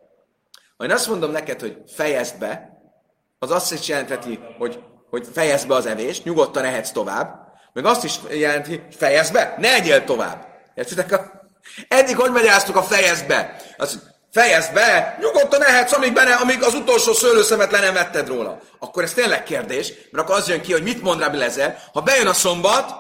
Ha én azt mondom neked, hogy fejezd be, az azt is jelentheti, hogy, hogy fejezd be az evést, nyugodtan ehetsz tovább, meg azt is jelenti, hogy fejezd be, ne egyél tovább. Értitek? Eddig hogy magyaráztuk a fejezd be? Azt, fejezd be, nyugodtan ehetsz, amíg, benne, amíg az utolsó szőlőszemet le nem vetted róla. Akkor ez tényleg kérdés, mert akkor az jön ki, hogy mit mond Rabbi Lezer, ha bejön a szombat,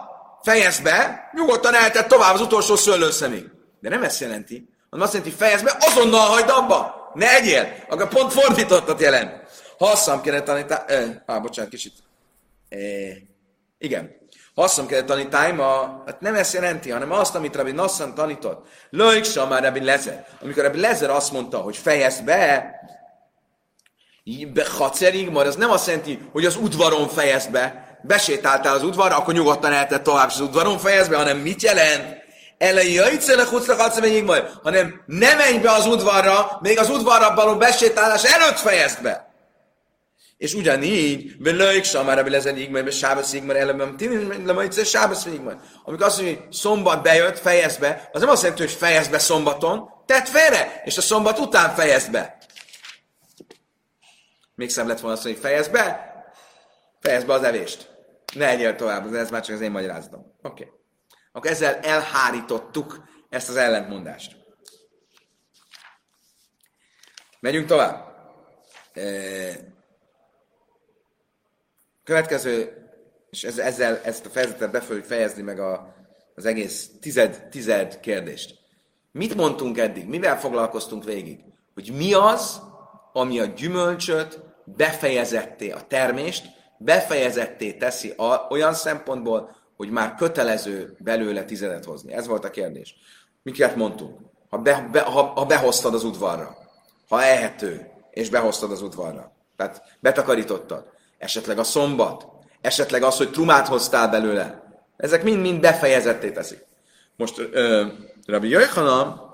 fejezd be, nyugodtan eheted tovább az utolsó szőlőszemig. De nem ezt jelenti, hanem azt jelenti, fejezd be, azonnal hagyd abba, ne egyél, akkor pont fordítottat jelent. Hasszam kéne tanítani, eh, á, bocsánat, kicsit. Eh, igen. Hasszam kéne tanítani, ma, hát nem ezt jelenti, hanem azt, amit Rabbi Nassan tanított. Lők már Rabbi Lezer. Amikor Rabbi Lezer azt mondta, hogy fejezd be, be hacerig, majd az nem azt jelenti, hogy az udvaron fejezd be, besétáltál az udvarra, akkor nyugodtan lehetett tovább az udvaron fejezd be, hanem mit jelent? Hanem ne menj be az udvarra, még az udvarra való besétálás előtt fejezd be. És ugyanígy, velők samar, ebből ezen igmar, sábasz igmar, elem, le majd egyszer sábasz igmar. Amikor azt mondja, hogy szombat bejött, fejezd be, az nem azt jelenti, hogy fejezd be szombaton, tedd félre, és a szombat után fejezd be. Még szem lett volna azt mondani, fejezd be, fejezd be az evést. Ne egyél tovább, ez már csak az én magyarázatom. Oké. Okay. Akkor ezzel elhárítottuk ezt az ellentmondást. Megyünk tovább. Következő, és ezzel ezt a fejezetet be fogjuk fejezni meg a, az egész tized, tized kérdést. Mit mondtunk eddig? Mivel foglalkoztunk végig? Hogy mi az, ami a gyümölcsöt befejezetté, a termést befejezetté teszi a, olyan szempontból, hogy már kötelező belőle tizedet hozni. Ez volt a kérdés. Miket mondtunk? Ha, be, be, ha, ha behoztad az udvarra, ha ehető, és behoztad az udvarra, tehát betakarítottad, esetleg a szombat, esetleg az, hogy trumát hoztál belőle, ezek mind-mind befejezetté teszik. Most ö, Rabbi Jöjjhana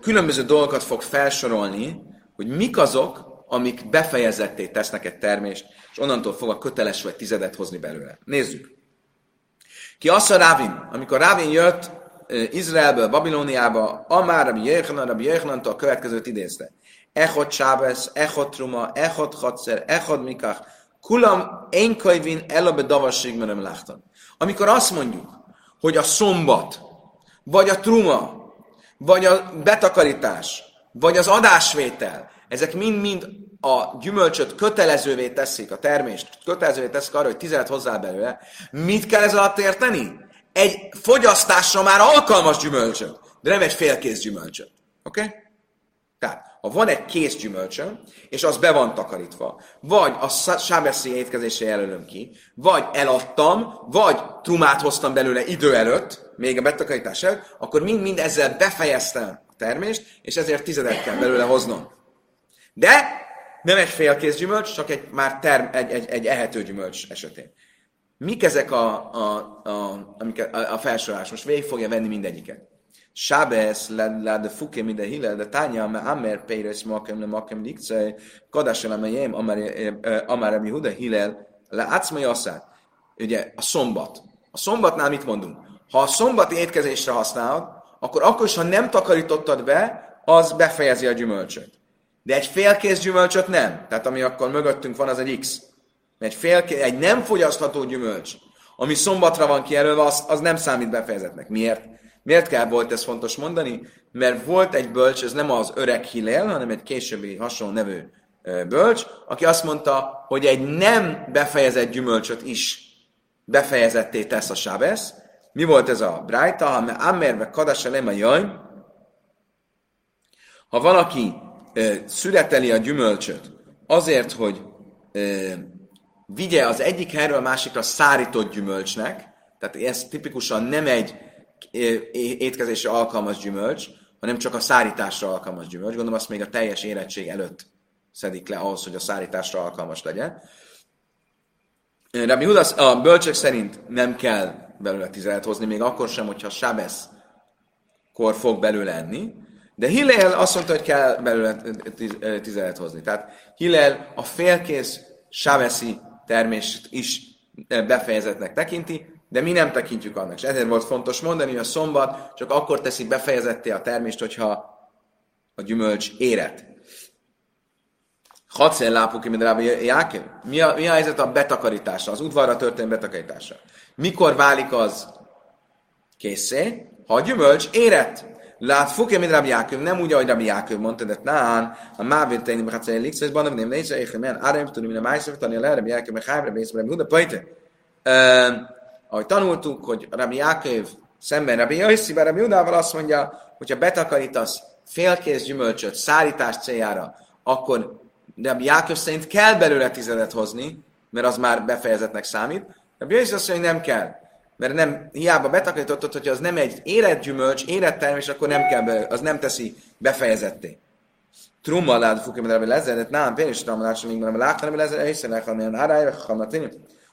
különböző dolgokat fog felsorolni, hogy mik azok, amik befejezetté tesznek egy termést, és onnantól fogva köteles vagy tizedet hozni belőle. Nézzük. Ki azt a Rávin, amikor Rávin jött Izraelből, Babilóniába, Amár Rabbi Jéhanan, Rabbi Jéhanantól a következőt idézte. Echot Sábesz, Echot Truma, Echot Chatszer, Echot Mikach, Kulam én kajvin elabe davasség merem láttan. Amikor azt mondjuk, hogy a szombat, vagy a truma, vagy a betakarítás, vagy az adásvétel, ezek mind-mind a gyümölcsöt kötelezővé teszik, a termést kötelezővé teszik arra, hogy tizet hozzá belőle. Mit kell ez alatt érteni? Egy fogyasztásra már alkalmas gyümölcsöt, de nem egy félkész gyümölcsöt. Oké? Okay? Tehát, ha van egy kész gyümölcsöm, és az be van takarítva, vagy a sábeszi étkezésre jelölöm ki, vagy eladtam, vagy trumát hoztam belőle idő előtt, még a betakarítás előtt, akkor mind-mind ezzel befejeztem a termést, és ezért tizedet kell belőle hoznom. De nem egy félkész gyümölcs, csak egy már term, egy, egy, egy ehető gyümölcs esetén. Mik ezek a, a, a, a, a, felsorolás? Most végig fogja venni mindegyiket. Sábesz, le de fuké minden hillel, de tánya, me amer peires makem le makem dikce, kadás el amelyeim, amár ami huda hillel, le átszmai asszát. Ugye a szombat. A szombatnál mit mondunk? Ha a szombati étkezésre használod, akkor akkor is, ha nem takarítottad be, az befejezi a gyümölcsöt. De egy félkész gyümölcsöt nem. Tehát ami akkor mögöttünk van, az egy X. Egy, félkész, egy nem fogyasztható gyümölcs, ami szombatra van kijelölve, az, az nem számít befejezetnek. Miért? Miért kell volt ez fontos mondani? Mert volt egy bölcs, ez nem az öreg Hilél, hanem egy későbbi hasonló nevű bölcs, aki azt mondta, hogy egy nem befejezett gyümölcsöt is befejezetté tesz a sábesz. Mi volt ez a brájta? Ha ammerve kadasa a jaj, ha valaki e, születeli a gyümölcsöt azért, hogy e, vigye az egyik helyről a másikra szárított gyümölcsnek, tehát ez tipikusan nem egy étkezésre alkalmas gyümölcs, hanem csak a szárításra alkalmas gyümölcs. Gondolom azt még a teljes érettség előtt szedik le ahhoz, hogy a szárításra alkalmas legyen. Rabbi Hudas, a bölcsök szerint nem kell belőle tizelet hozni, még akkor sem, hogyha Sábesz kor fog belőle enni, de Hillel azt mondta, hogy kell belőle tizelet hozni. Tehát Hillel a félkész Sábeszi termést is befejezetnek tekinti, de mi nem tekintjük annak. És ezért volt fontos mondani, hogy a szombat csak akkor teszi befejezetté a termést, hogyha a gyümölcs éret. Hadszer lápuk mint Jákev. Mi a, mi a helyzet a betakarítása, az udvarra történő betakarítása? Mikor válik az készé? Ha a gyümölcs érett. Lát fukja, mint Rabbi Jáköv, nem úgy, ahogy Rabbi Jáköv mondta, de nán, a tenni, mert hát egy és banam nem nézze, és men, árem tudom, mint a májszak, tani a le, Rabbi Jáköv, mert hájra, bész, Rabbi Huda, pajte ahogy tanultuk, hogy Rabbi Jáköv szemben Rabbi Jöjszi, Rabbi Judával azt mondja, hogyha betakarítasz félkész gyümölcsöt szárítás céljára, akkor Rabbi Jáköv szerint kell belőle tizedet hozni, mert az már befejezetnek számít. Rabbi Jöjszi azt mondja, hogy nem kell. Mert nem, hiába betakarítottad, hogyha az nem egy érett gyümölcs, érett termés, akkor nem kell, be, az nem teszi befejezetté. Trumma lád fukim, Rabbi Lezer, nem, például is Trumma lád, még Rabbi Láhtan, Rabbi Lezer, hiszen Echal, Árájra,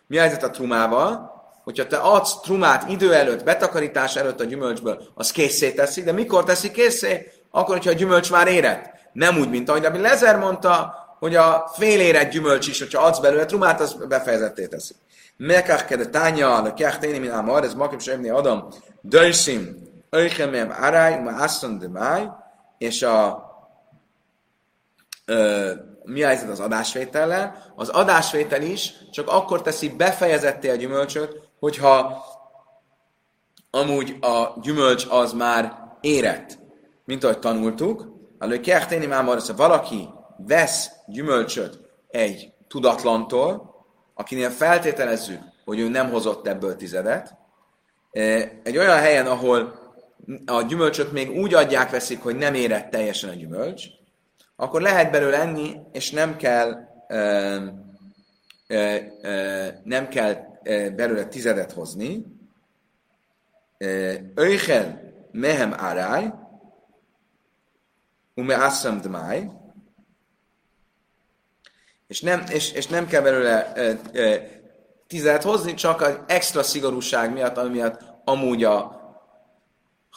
Mi a helyzet a trumával? Hogyha te adsz trumát idő előtt, betakarítás előtt a gyümölcsből, az készé teszi, de mikor teszi készé? Akkor, hogyha a gyümölcs már érett. Nem úgy, mint ahogy Lezer mondta, hogy a fél érett gyümölcs is, hogyha adsz belőle trumát, az befejezetté teszi. Mekach tánya, a kech téni ez makim semmi adam, döjszim, öjkemem aráj, ma asszon de máj, és a ö, mi a helyzet az adásvétellel? Az adásvétel is csak akkor teszi befejezetté a gyümölcsöt, hogyha amúgy a gyümölcs az már érett, mint ahogy tanultuk, előbb kérténi már ha valaki vesz gyümölcsöt egy tudatlantól, akinél feltételezzük, hogy ő nem hozott ebből tizedet, egy olyan helyen, ahol a gyümölcsöt még úgy adják, veszik, hogy nem érett teljesen a gyümölcs, akkor lehet belőle enni, és nem kell nem kell belőle tizedet hozni. Öjchen mehem áráj, ume asszam dmáj, és nem, és, és nem kell belőle e, e, tizedet hozni, csak az extra szigorúság miatt, ami miatt amúgy a,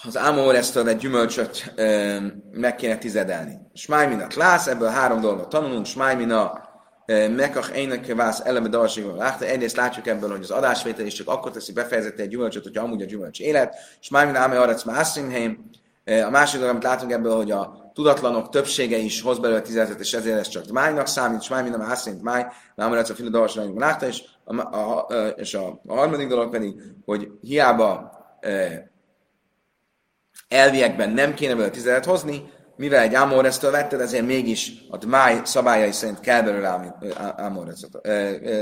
az Ámoresztől egy gyümölcsöt e, meg kéne tizedelni. Smájmina klász, ebből három dolgot tanulunk. Smájmina Mekach ének vász eleme dalségben látta. Egyrészt látjuk ebből, hogy az adásvétel is csak akkor teszi befejezeti egy gyümölcsöt, hogyha amúgy a gyümölcs élet. És már minden ámely arec mászimheim. A másik dolog, amit látunk ebből, hogy a tudatlanok többsége is hoz belőle tizedet, és ezért ez csak májnak számít, és máj minden mászint máj, nem a fina dalságban látta, és a, a, a, és a, a harmadik dolog pedig, hogy hiába e, elviekben nem kéne belőle tizedet hozni, mivel egy Amoresztől vetted, ezért mégis a Dmáj szabályai szerint kell belőle Amoresztől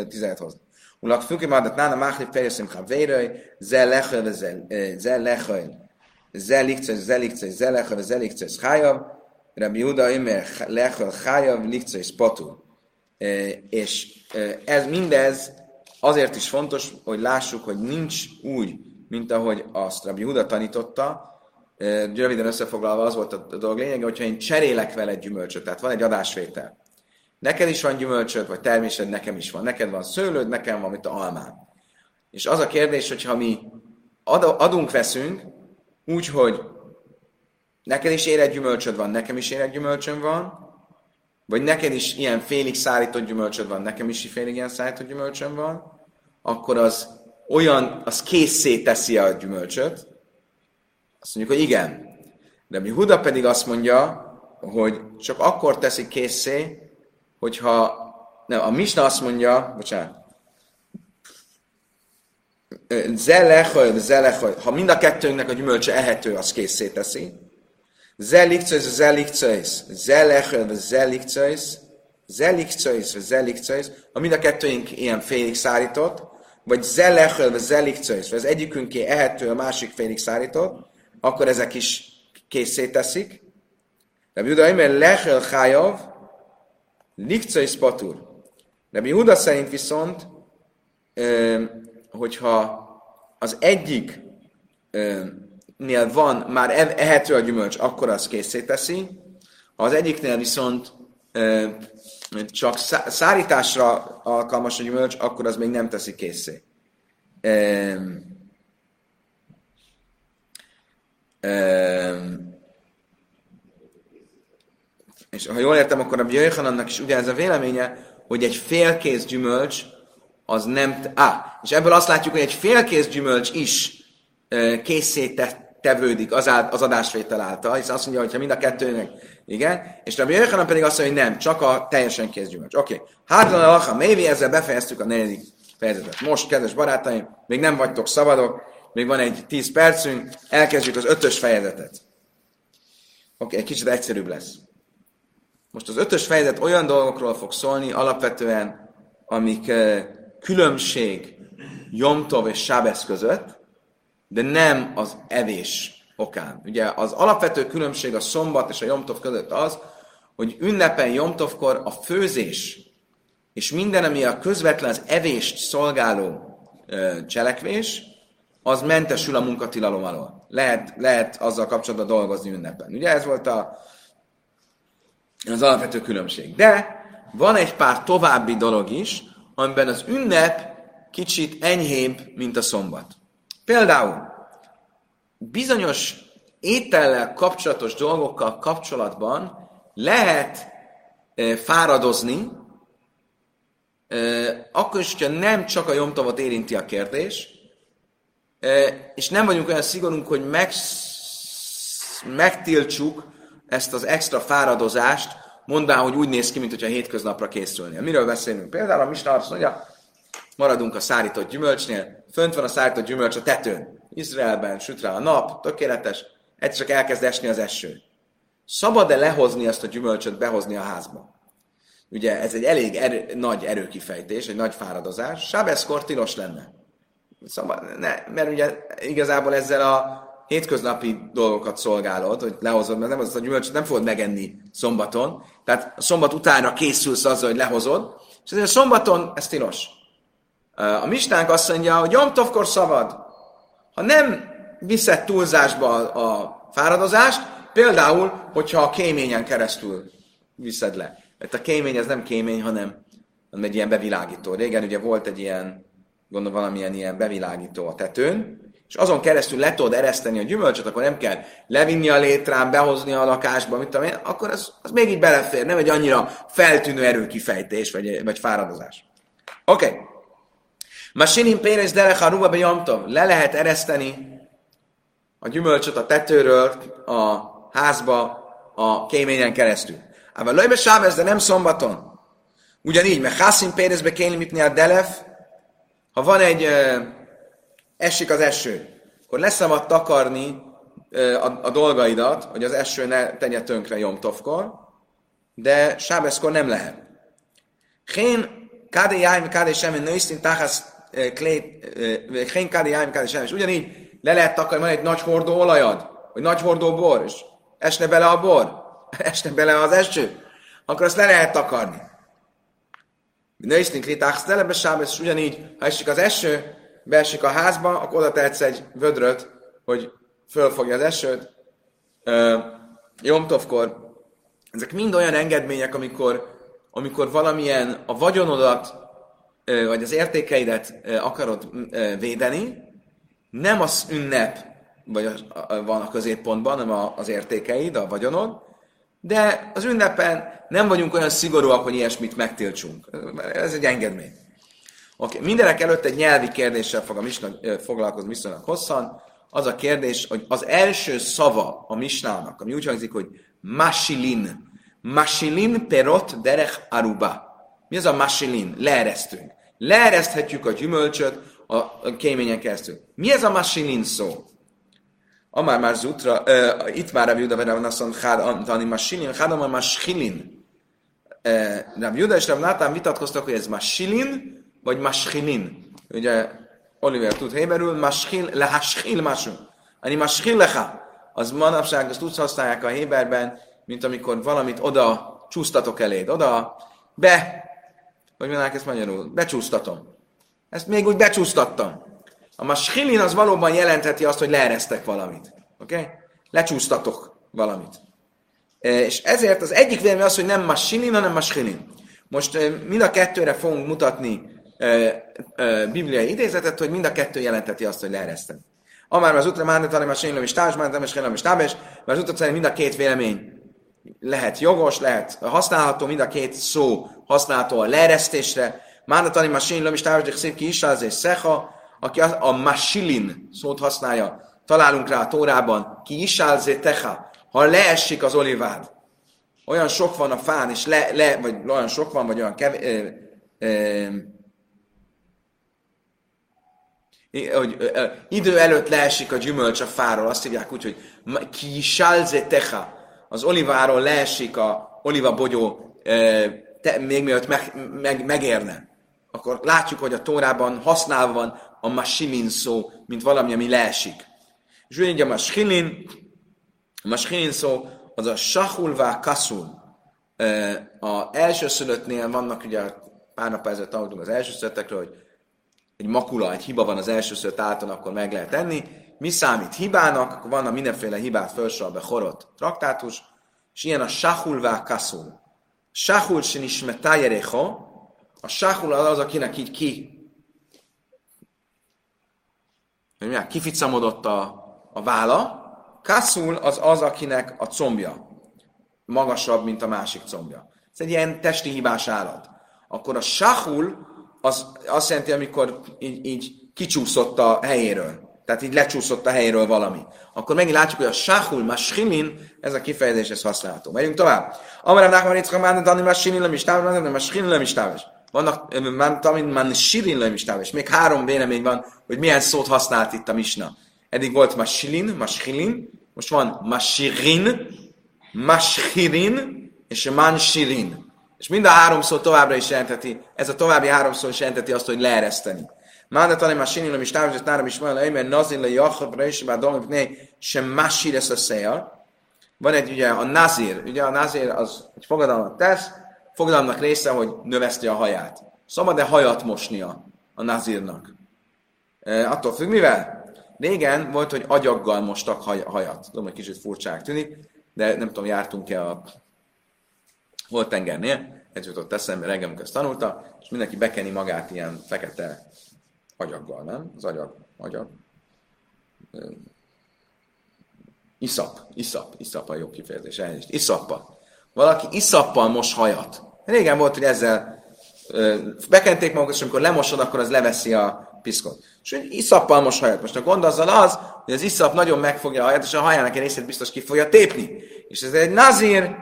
tizet hozni. Ulak függő már, nána máhlip fejeszem vérőj, ze lechöl, ze lechöl, ze likcös, ze likcös, ze lechöl, ze likcös hájav, Rabbi Huda imer lechöl hájav, likcös potul. És ez mindez azért is fontos, hogy lássuk, hogy nincs úgy, mint ahogy azt Rabbi Huda tanította, Röviden összefoglalva az volt a dolog lényege, hogyha én cserélek vele egy gyümölcsöt, tehát van egy adásvétel. Neked is van gyümölcsöd, vagy termésed, nekem is van. Neked van szőlőd, nekem van, mint a almám. És az a kérdés, hogyha mi adunk, veszünk, úgy, hogy neked is ér egy gyümölcsöd van, nekem is ér egy gyümölcsöm van, vagy neked is ilyen félig szállított gyümölcsöd van, nekem is félig ilyen szállított gyümölcsöm van, akkor az olyan, az készé teszi a gyümölcsöt, azt mondjuk, hogy igen. De mi Huda pedig azt mondja, hogy csak akkor teszik készé, hogyha nem, a Misna azt mondja, bocsánat, zelechaj, zelechaj, ha mind a kettőnknek a gyümölcse ehető, az készé teszi. Zelikcajsz, zelikcajsz, zelechaj, zelikcajsz, zelikcajsz, zelikcajsz, ha mind a kettőink ilyen félig szárított, vagy zelechaj, zelikcajsz, vagy az egyikünké ehető, a másik félig szárított, akkor ezek is készé teszik. Rabbi Huda Imer lechel chájav, likcai patur. Rabbi Huda szerint viszont, hogyha az egyik nél van már e- ehető a gyümölcs, akkor az készé teszi. Ha az egyiknél viszont csak szárításra alkalmas a gyümölcs, akkor az még nem teszi készé. És ha jól értem, akkor a Jöjhanannak is ugye ez a véleménye, hogy egy félkész gyümölcs az nem... Á, és ebből azt látjuk, hogy egy félkész gyümölcs is készé tevődik az, az adásvétel által, hiszen azt mondja, hogy ha mind a kettőnek, igen, és Rabbi Jöjhanan pedig azt mondja, hogy nem, csak a teljesen kész gyümölcs. Oké, okay. Hátlan a Mévi, ezzel befejeztük a negyedik fejezetet. Most, kedves barátaim, még nem vagytok szabadok, még van egy 10 percünk, elkezdjük az ötös fejezetet. Oké, okay, egy kicsit egyszerűbb lesz. Most az ötös fejezet olyan dolgokról fog szólni alapvetően, amik különbség Jomtov és Sábesz között, de nem az evés okán. Ugye az alapvető különbség a szombat és a Jomtov között az, hogy ünnepen Jomtovkor a főzés és minden, ami a közvetlen az evést szolgáló cselekvés, az mentesül a munkatilalom alól. Lehet, lehet azzal kapcsolatban dolgozni ünnepen. Ugye ez volt a, az alapvető különbség. De van egy pár további dolog is, amiben az ünnep kicsit enyhébb, mint a szombat. Például bizonyos étellel kapcsolatos dolgokkal kapcsolatban lehet e, fáradozni, e, akkor is, hogyha nem csak a jomtavot érinti a kérdés, és nem vagyunk olyan szigorúnk, hogy meg, megtiltsuk ezt az extra fáradozást, mondván, hogy úgy néz ki, mint hogyha hétköznapra készülnél. Miről beszélünk? Például a Misna azt mondja, maradunk a szárított gyümölcsnél, fönt van a szárított gyümölcs a tetőn. Izraelben süt rá a nap, tökéletes, egyszer csak elkezd esni az eső. Szabad-e lehozni azt a gyümölcsöt, behozni a házba? Ugye ez egy elég erő, nagy erőkifejtés, egy nagy fáradozás. Sábeszkor tilos lenne. Szabad, ne, mert ugye igazából ezzel a hétköznapi dolgokat szolgálod, hogy lehozod, mert nem az a gyümölcsöt nem fogod megenni szombaton. Tehát a szombat utána készülsz azzal, hogy lehozod, és ezért a szombaton ez tilos. A mistánk azt mondja, hogy Jomtovkor szabad. Ha nem viszed túlzásba a fáradozást, például, hogyha a kéményen keresztül viszed le. Mert a kémény ez nem kémény, hanem egy ilyen bevilágító. Régen ugye volt egy ilyen, gondolom valamilyen ilyen bevilágító a tetőn, és azon keresztül le tudod ereszteni a gyümölcsöt, akkor nem kell levinni a létrán, behozni a lakásba, mit tudom én, akkor az, az még így belefér, nem egy annyira feltűnő erőkifejtés, vagy, vagy fáradozás. Oké. Okay. Masinin Pérez Derech a Ruba Bejamtov. Le lehet ereszteni a gyümölcsöt a tetőről a házba a kéményen keresztül. Ával lőbe sávez, de nem szombaton. Ugyanígy, mert Hassin Pérezbe kéne mitni a delef, ha van egy, esik az eső, akkor lesz szabad takarni a, a, dolgaidat, hogy az eső ne tegye tönkre Jomtovkor, de Sábeszkor nem lehet. Hén kádi jájm, kádi semmi nőszín, táhász klét, hén kádi jájm, kádi semmi. És ugyanígy le lehet takarni, van egy nagy hordó olajad, vagy nagy hordó bor, és esne bele a bor, [LAUGHS] esne bele az eső, akkor azt le lehet takarni. Nősztink litáx telebe sábesz, és ugyanígy, ha esik az eső, beesik a házba, akkor oda tehetsz egy vödröt, hogy fölfogja az esőt. Jomtovkor. Ezek mind olyan engedmények, amikor, amikor valamilyen a vagyonodat, vagy az értékeidet akarod védeni, nem az ünnep vagy a, a, van a középpontban, hanem a, az értékeid, a vagyonod, de az ünnepen nem vagyunk olyan szigorúak, hogy ilyesmit megtiltsunk. Ez egy engedmény. Okay. Mindenek előtt egy nyelvi kérdéssel fog a misna foglalkozni viszonylag hosszan. Az a kérdés, hogy az első szava a misnának, ami úgy hangzik, hogy masilin. Masilin perot derech aruba. Mi az a masilin? Leeresztünk. Leereszthetjük a gyümölcsöt a kéményen keresztül. Mi ez a masilin szó? Amár már zutra, itt már Rabbi Juda ben Naszon Tani Masilin, Hádam Maschilin. Uh, Rabbi Juda és Rabbi Nátán vitatkoztak, hogy ez Masilin, vagy Maschilin. Ugye Oliver tud héberül, Maschil, lehaschil masu. Ani Maschil leha. Az manapság, azt úgy használják a héberben, mint amikor valamit oda csúsztatok eléd. Oda be, vagy mondanák ezt magyarul, becsúsztatom. Ezt még úgy becsúsztattam. A maschilin az valóban jelentheti azt, hogy leeresztek valamit. Oké? Okay? Lecsúsztatok valamit. E, és ezért az egyik vélemény az, hogy nem maschilin, hanem maschilin. Most e, mind a kettőre fogunk mutatni e, bibliai idézetet, hogy mind a kettő jelenteti azt, hogy leeresztem. Amár az utra már tanim a sénylöm is társ, már is is tábes, mert az utra szerint mind a két vélemény lehet jogos, lehet használható, mind a két szó használható a leeresztésre. Már tanim a sénylöm is társ, de szép ki is az és szeha, aki a masilin szót használja, találunk rá a Tórában, ki isálzé teha, ha leesik az olivád, olyan sok van a fán, és le, le vagy olyan sok van, vagy olyan kevés, hogy ö, ö, idő előtt leesik a gyümölcs a fáról, azt hívják úgy, hogy ki salze teha, az oliváról leesik a oliva bogyó, még mielőtt meg, meg, megérne. Akkor látjuk, hogy a Tórában használva van a masilin szó, mint valami, ami leesik. És ugyanígy a masilin, a masilin szó az a sahulvá kaszul. A elsőszülöttnél vannak, ugye pár nap ezelőtt tanultunk az elsőszülöttekről, hogy egy makula, egy hiba van az elsőszülött által, akkor meg lehet tenni. Mi számít hibának? Akkor vannak mindenféle hibát felsorol be horot traktátus, és ilyen a sahulvá kaszul. Sahul sin ismetájerecho, a sahul az, akinek így ki hogy milyen, kificamodott a, a válla, Kasszul az az, akinek a combja magasabb, mint a másik combja. Ez egy ilyen testi hibás állat. Akkor a sahul az azt jelenti, amikor így, így kicsúszott a helyéről. Tehát így lecsúszott a helyéről valami. Akkor megint látjuk, hogy a sahul maschilin, ez a kifejezés, ez használható. Megyünk tovább. Amarám nákmar itt kamán, dani maschilin nem is távolás, nem maschilin nem is távolás. Vannak, talán man sirin nem is távolás. Még három vélemény van, hogy milyen szót használt itt a misna. Eddig volt masilin, maschilin, most van masirin, mashirin és mansirin. És mind a három szó továbbra is jelenteti, ez a további három szó is jelenteti azt, hogy leereszteni. Mána talán már sinilom is távolzott náram is van, mert nazil a jachab is, bár dolgok né, sem ezt a szél. Van egy ugye a nazir, ugye a nazir az egy fogadalmat tesz, fogadalmak része, hogy növeszti a haját. Szabad-e hajat mosnia a nazírnak? E, attól függ, mivel? Régen volt, hogy agyaggal mostak haj, hajat. Tudom, hogy kicsit furcsák tűnik, de nem tudom, jártunk-e a volt tengernél, ez jutott eszembe reggel, amikor ezt tanulta, és mindenki bekeni magát ilyen fekete agyaggal, nem? Az agyag, agyag. Iszap, iszap, iszap a jó kifejezés, elnézést. Iszappa. Valaki iszappal mos hajat. Régen volt, hogy ezzel bekenték magukat, és amikor lemosod, akkor az leveszi a piszkot. És iszappal mos hajat. Most a gond azzal az, hogy az iszap nagyon megfogja a hajat, és a hajának egy részét biztos ki fogja tépni. És ez egy nazír,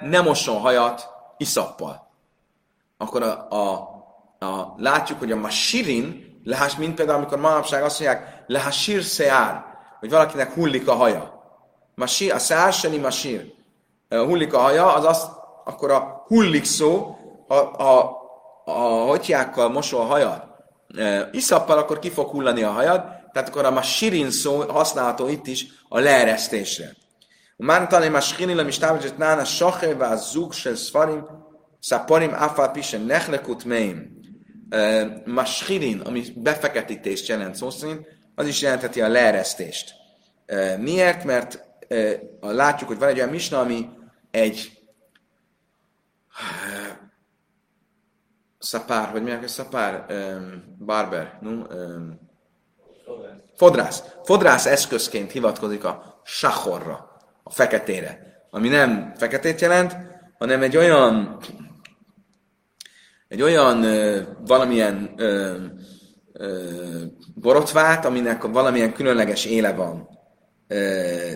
nem mosson hajat iszappal. Akkor a, a, a, látjuk, hogy a masirin, lehás, mint például, amikor manapság azt mondják, lehásír szeár, hogy valakinek hullik a haja. Masír, a szeár masír hullik a haja, az azt, akkor a hullik szó, a, a, a hotyákkal mosol a hajad, iszappal, akkor ki fog hullani a hajad, tehát akkor a masirin szó használható itt is a leeresztésre. A mántani masrini lem is támogatott nána sachevá zug se szfarim, szaporim afal pise nechlekut meim. Mashirin, ami befeketítést jelent szó szerint, az is jelentheti a leeresztést. Miért? Mert látjuk, hogy van egy olyan misna, ami egy szapár, vagy mi a szapár? Barber, no? Fodrász. Fodrász eszközként hivatkozik a sahorra a feketére, ami nem feketét jelent, hanem egy olyan egy olyan ö, valamilyen ö, ö, borotvát, aminek valamilyen különleges éle van. Ö,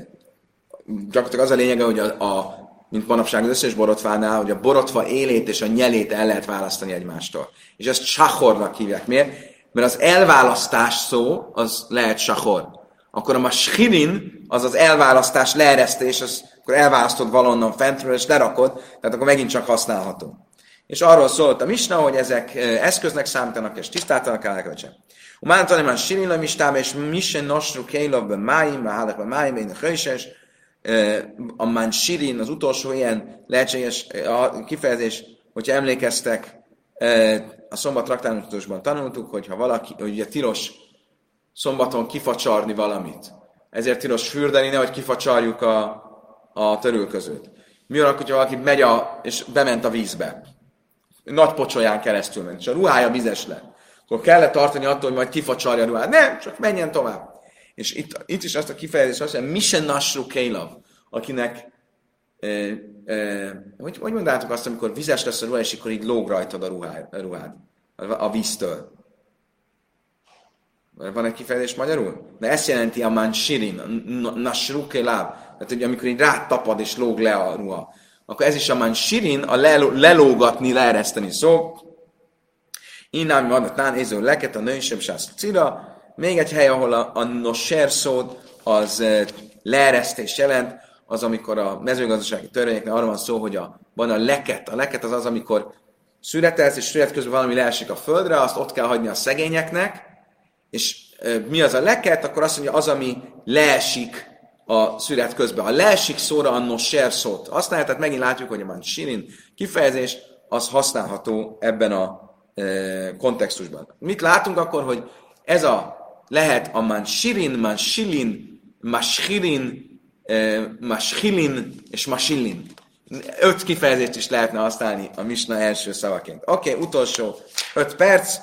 gyakorlatilag az a lényege, hogy a, a mint manapság az összes borotvánál, hogy a borotva élét és a nyelét el lehet választani egymástól. És ezt sahornak hívják. Miért? Mert az elválasztás szó, az lehet sahor. Akkor a maschirin, az az elválasztás, leeresztés, az, akkor elválasztod valonnan fentről, és lerakod, tehát akkor megint csak használható. És arról szólt a misna, hogy ezek eszköznek számítanak, és tisztátanak el, vagy sem. Umán tanulmán sirin mistába, és misen nostru kélav be máim, be hálek be máim, én a man sirin, az utolsó ilyen lehetséges kifejezés, hogyha emlékeztek, a szombat traktármutatásban tanultuk, hogy ha valaki, hogy ugye tilos szombaton kifacsarni valamit, ezért tilos fürdeni, nehogy kifacsarjuk a, a törülközőt. Mi van, hogyha valaki megy a, és bement a vízbe? Nagy pocsolyán keresztül ment, és a ruhája vizes lett. Akkor kellett tartani attól, hogy majd kifacsarja a ruhát. Nem, csak menjen tovább. És itt, itt is azt a kifejezést mondja, Mission Nasru Kélav, akinek e, e, hogy, hogy mondtátok azt, amikor vizes lesz a ruha, és akkor így lóg rajtad a ruhád, a, ruhád, a, víztől. Van egy kifejezés magyarul? De ezt jelenti a mansirin, a nasruke láb. Tehát, hogy amikor így rátapad és lóg le a ruha. Akkor ez is a mansirin, a lelógatni, leereszteni szó. Innen van a tán éző leket, a női sem cira. Még egy hely, ahol a, a noser szó az e, leeresztés jelent, az amikor a mezőgazdasági törvényeknél arra van szó, hogy a, van a leket. A leket az az, amikor születelsz, és szület közben valami leesik a földre, azt ott kell hagyni a szegényeknek, és mi az a leket, akkor azt mondja, az, ami leesik a szület közben. Ha leesik szóra a noser szót használja, tehát megint látjuk, hogy a man sirin kifejezés, az használható ebben a e, kontextusban. Mit látunk akkor, hogy ez a lehet a man sirin, man silin, mashirin, e, mashilin és mashilin. Öt kifejezést is lehetne használni a misna első szavaként. Oké, okay, utolsó öt perc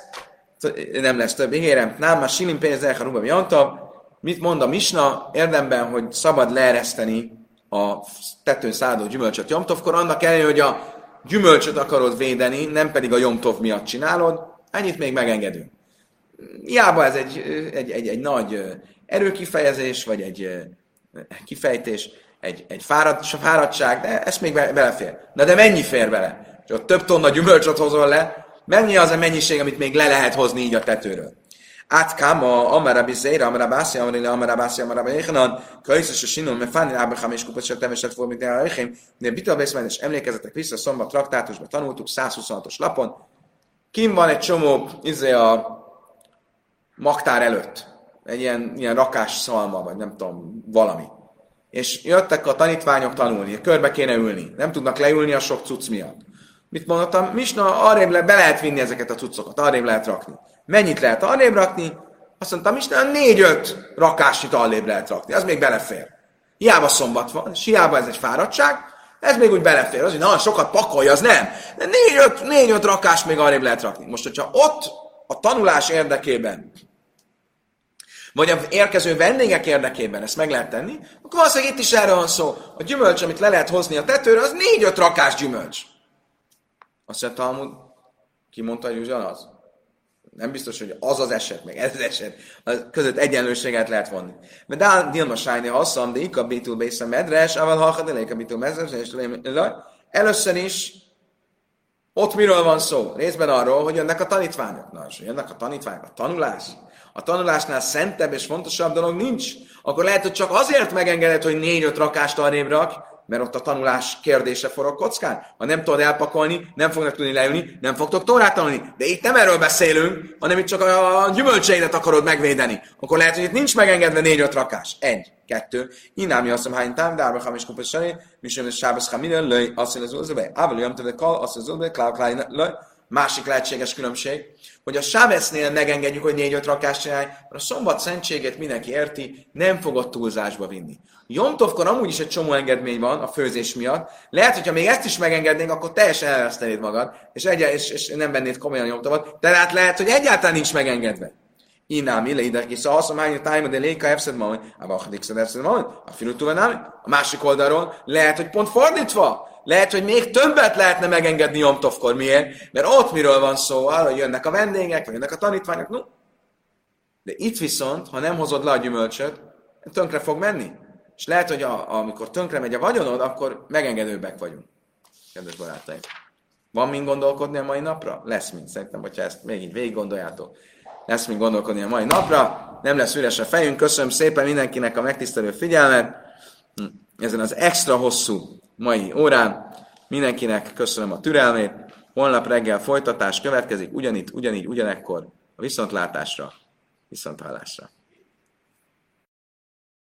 nem lesz több ígérem. Nem, már silim pénz a rubam jantav. Mit mond a misna? Érdemben, hogy szabad leereszteni a tetőn szálló gyümölcsöt Jomtovkor, annak ellenére, hogy a gyümölcsöt akarod védeni, nem pedig a Jomtov miatt csinálod, ennyit még megengedünk. Hiába ez egy, egy, egy, egy nagy erőkifejezés, vagy egy kifejtés, egy, egy fárad, fáradtság, de ezt még belefér. Na de mennyi fér bele? És több tonna gyümölcsöt hozol le, Mennyi az a mennyiség, amit még le lehet hozni így a tetőről? Átkama, amara bizeira, amara bászi, amara amara bászi, amara beéhanan, kajszos a sinon, mert fáni ábraham és kupacsot temeset fog, mint a de Bital és emlékezetek vissza, szombat traktátusban tanultuk, 126-os lapon. Kim van egy csomó, izé a magtár előtt, egy ilyen, ilyen rakás szalma, vagy nem tudom, valami. És jöttek a tanítványok tanulni, körbe kéne ülni. Nem tudnak leülni a sok cucc miatt. Mit mondtam? Misna, arrébb le, be lehet vinni ezeket a cuccokat, arrébb lehet rakni. Mennyit lehet arrébb rakni? Azt mondtam, Misna, négy-öt rakásnyit arrébb lehet rakni. Az még belefér. Hiába szombat van, és hiába ez egy fáradtság, ez még úgy belefér. Az, hogy nagyon sokat pakolja, az nem. De négy-öt, négy-öt rakás még arrébb lehet rakni. Most, hogyha ott a tanulás érdekében vagy a érkező vendégek érdekében ezt meg lehet tenni, akkor valószínűleg itt is erről van szó. A gyümölcs, amit le lehet hozni a tetőre, az négy-öt rakás gyümölcs. Azt mondta, Talmud, ki mondta, hogy ugyanaz? Nem biztos, hogy az az eset, meg ez az eset, az között egyenlőséget lehet vonni. Mert Dál Dilma Sájni asszam, de ikka bitul bészem medres, aval halkad elég a bitul medres, és először is ott miről van szó? Részben arról, hogy jönnek a tanítványok. Na, és jönnek a tanítványok, a tanulás a tanulásnál szentebb és fontosabb dolog nincs, akkor lehet, hogy csak azért megengedett, hogy négy-öt rakást arrébb rak, mert ott a tanulás kérdése forog kockán. Ha nem tudod elpakolni, nem fognak tudni leülni, nem fogtok tórát tanulni. De itt nem erről beszélünk, hanem itt csak a gyümölcseidet akarod megvédeni. Akkor lehet, hogy itt nincs megengedve négy-öt rakás. Egy, kettő. Inámi azt mondom, hány tám, dárba hamis kupas sani, mi sem ez sábasz haminen, löj, azt mondja, az ulzebe. Ával, jöjjön, te kal, azt mondja, az ulzebe, klár, klár, löj. Másik lehetséges különbség, hogy a Sávesznél megengedjük, hogy négy-öt rakást csinálj, mert a szombat szentséget mindenki érti, nem fogod túlzásba vinni. Jomtovkor amúgy is egy csomó engedmény van a főzés miatt. Lehet, hogyha még ezt is megengednénk, akkor teljesen elvesztenéd magad, és, egy, és, és nem vennéd komolyan Jomtovat. Tehát lehet, hogy egyáltalán nincs megengedve. Innám ille ide szóval a mányi tájma, de léka epszed majd, a vahadik szed a finutuvenál, a másik oldalról lehet, hogy pont fordítva, lehet, hogy még többet lehetne megengedni Jomtovkor. Miért? Mert ott miről van szó, arra jönnek a vendégek, vagy jönnek a tanítványok. No. De itt viszont, ha nem hozod le a gyümölcsöt, tönkre fog menni. És lehet, hogy a, amikor tönkre megy a vagyonod, akkor megengedőbbek vagyunk. Kedves barátaim. Van mind gondolkodni a mai napra? Lesz mind. Szerintem, hogyha ezt még így végig gondoljátok. Lesz mind gondolkodni a mai napra. Nem lesz üres a fejünk. Köszönöm szépen mindenkinek a megtisztelő figyelmet. Hm. Ezen az extra hosszú mai órán. Mindenkinek köszönöm a türelmét. Holnap reggel folytatás következik, ugyanitt, ugyanígy, ugyanekkor a viszontlátásra, viszonthallásra.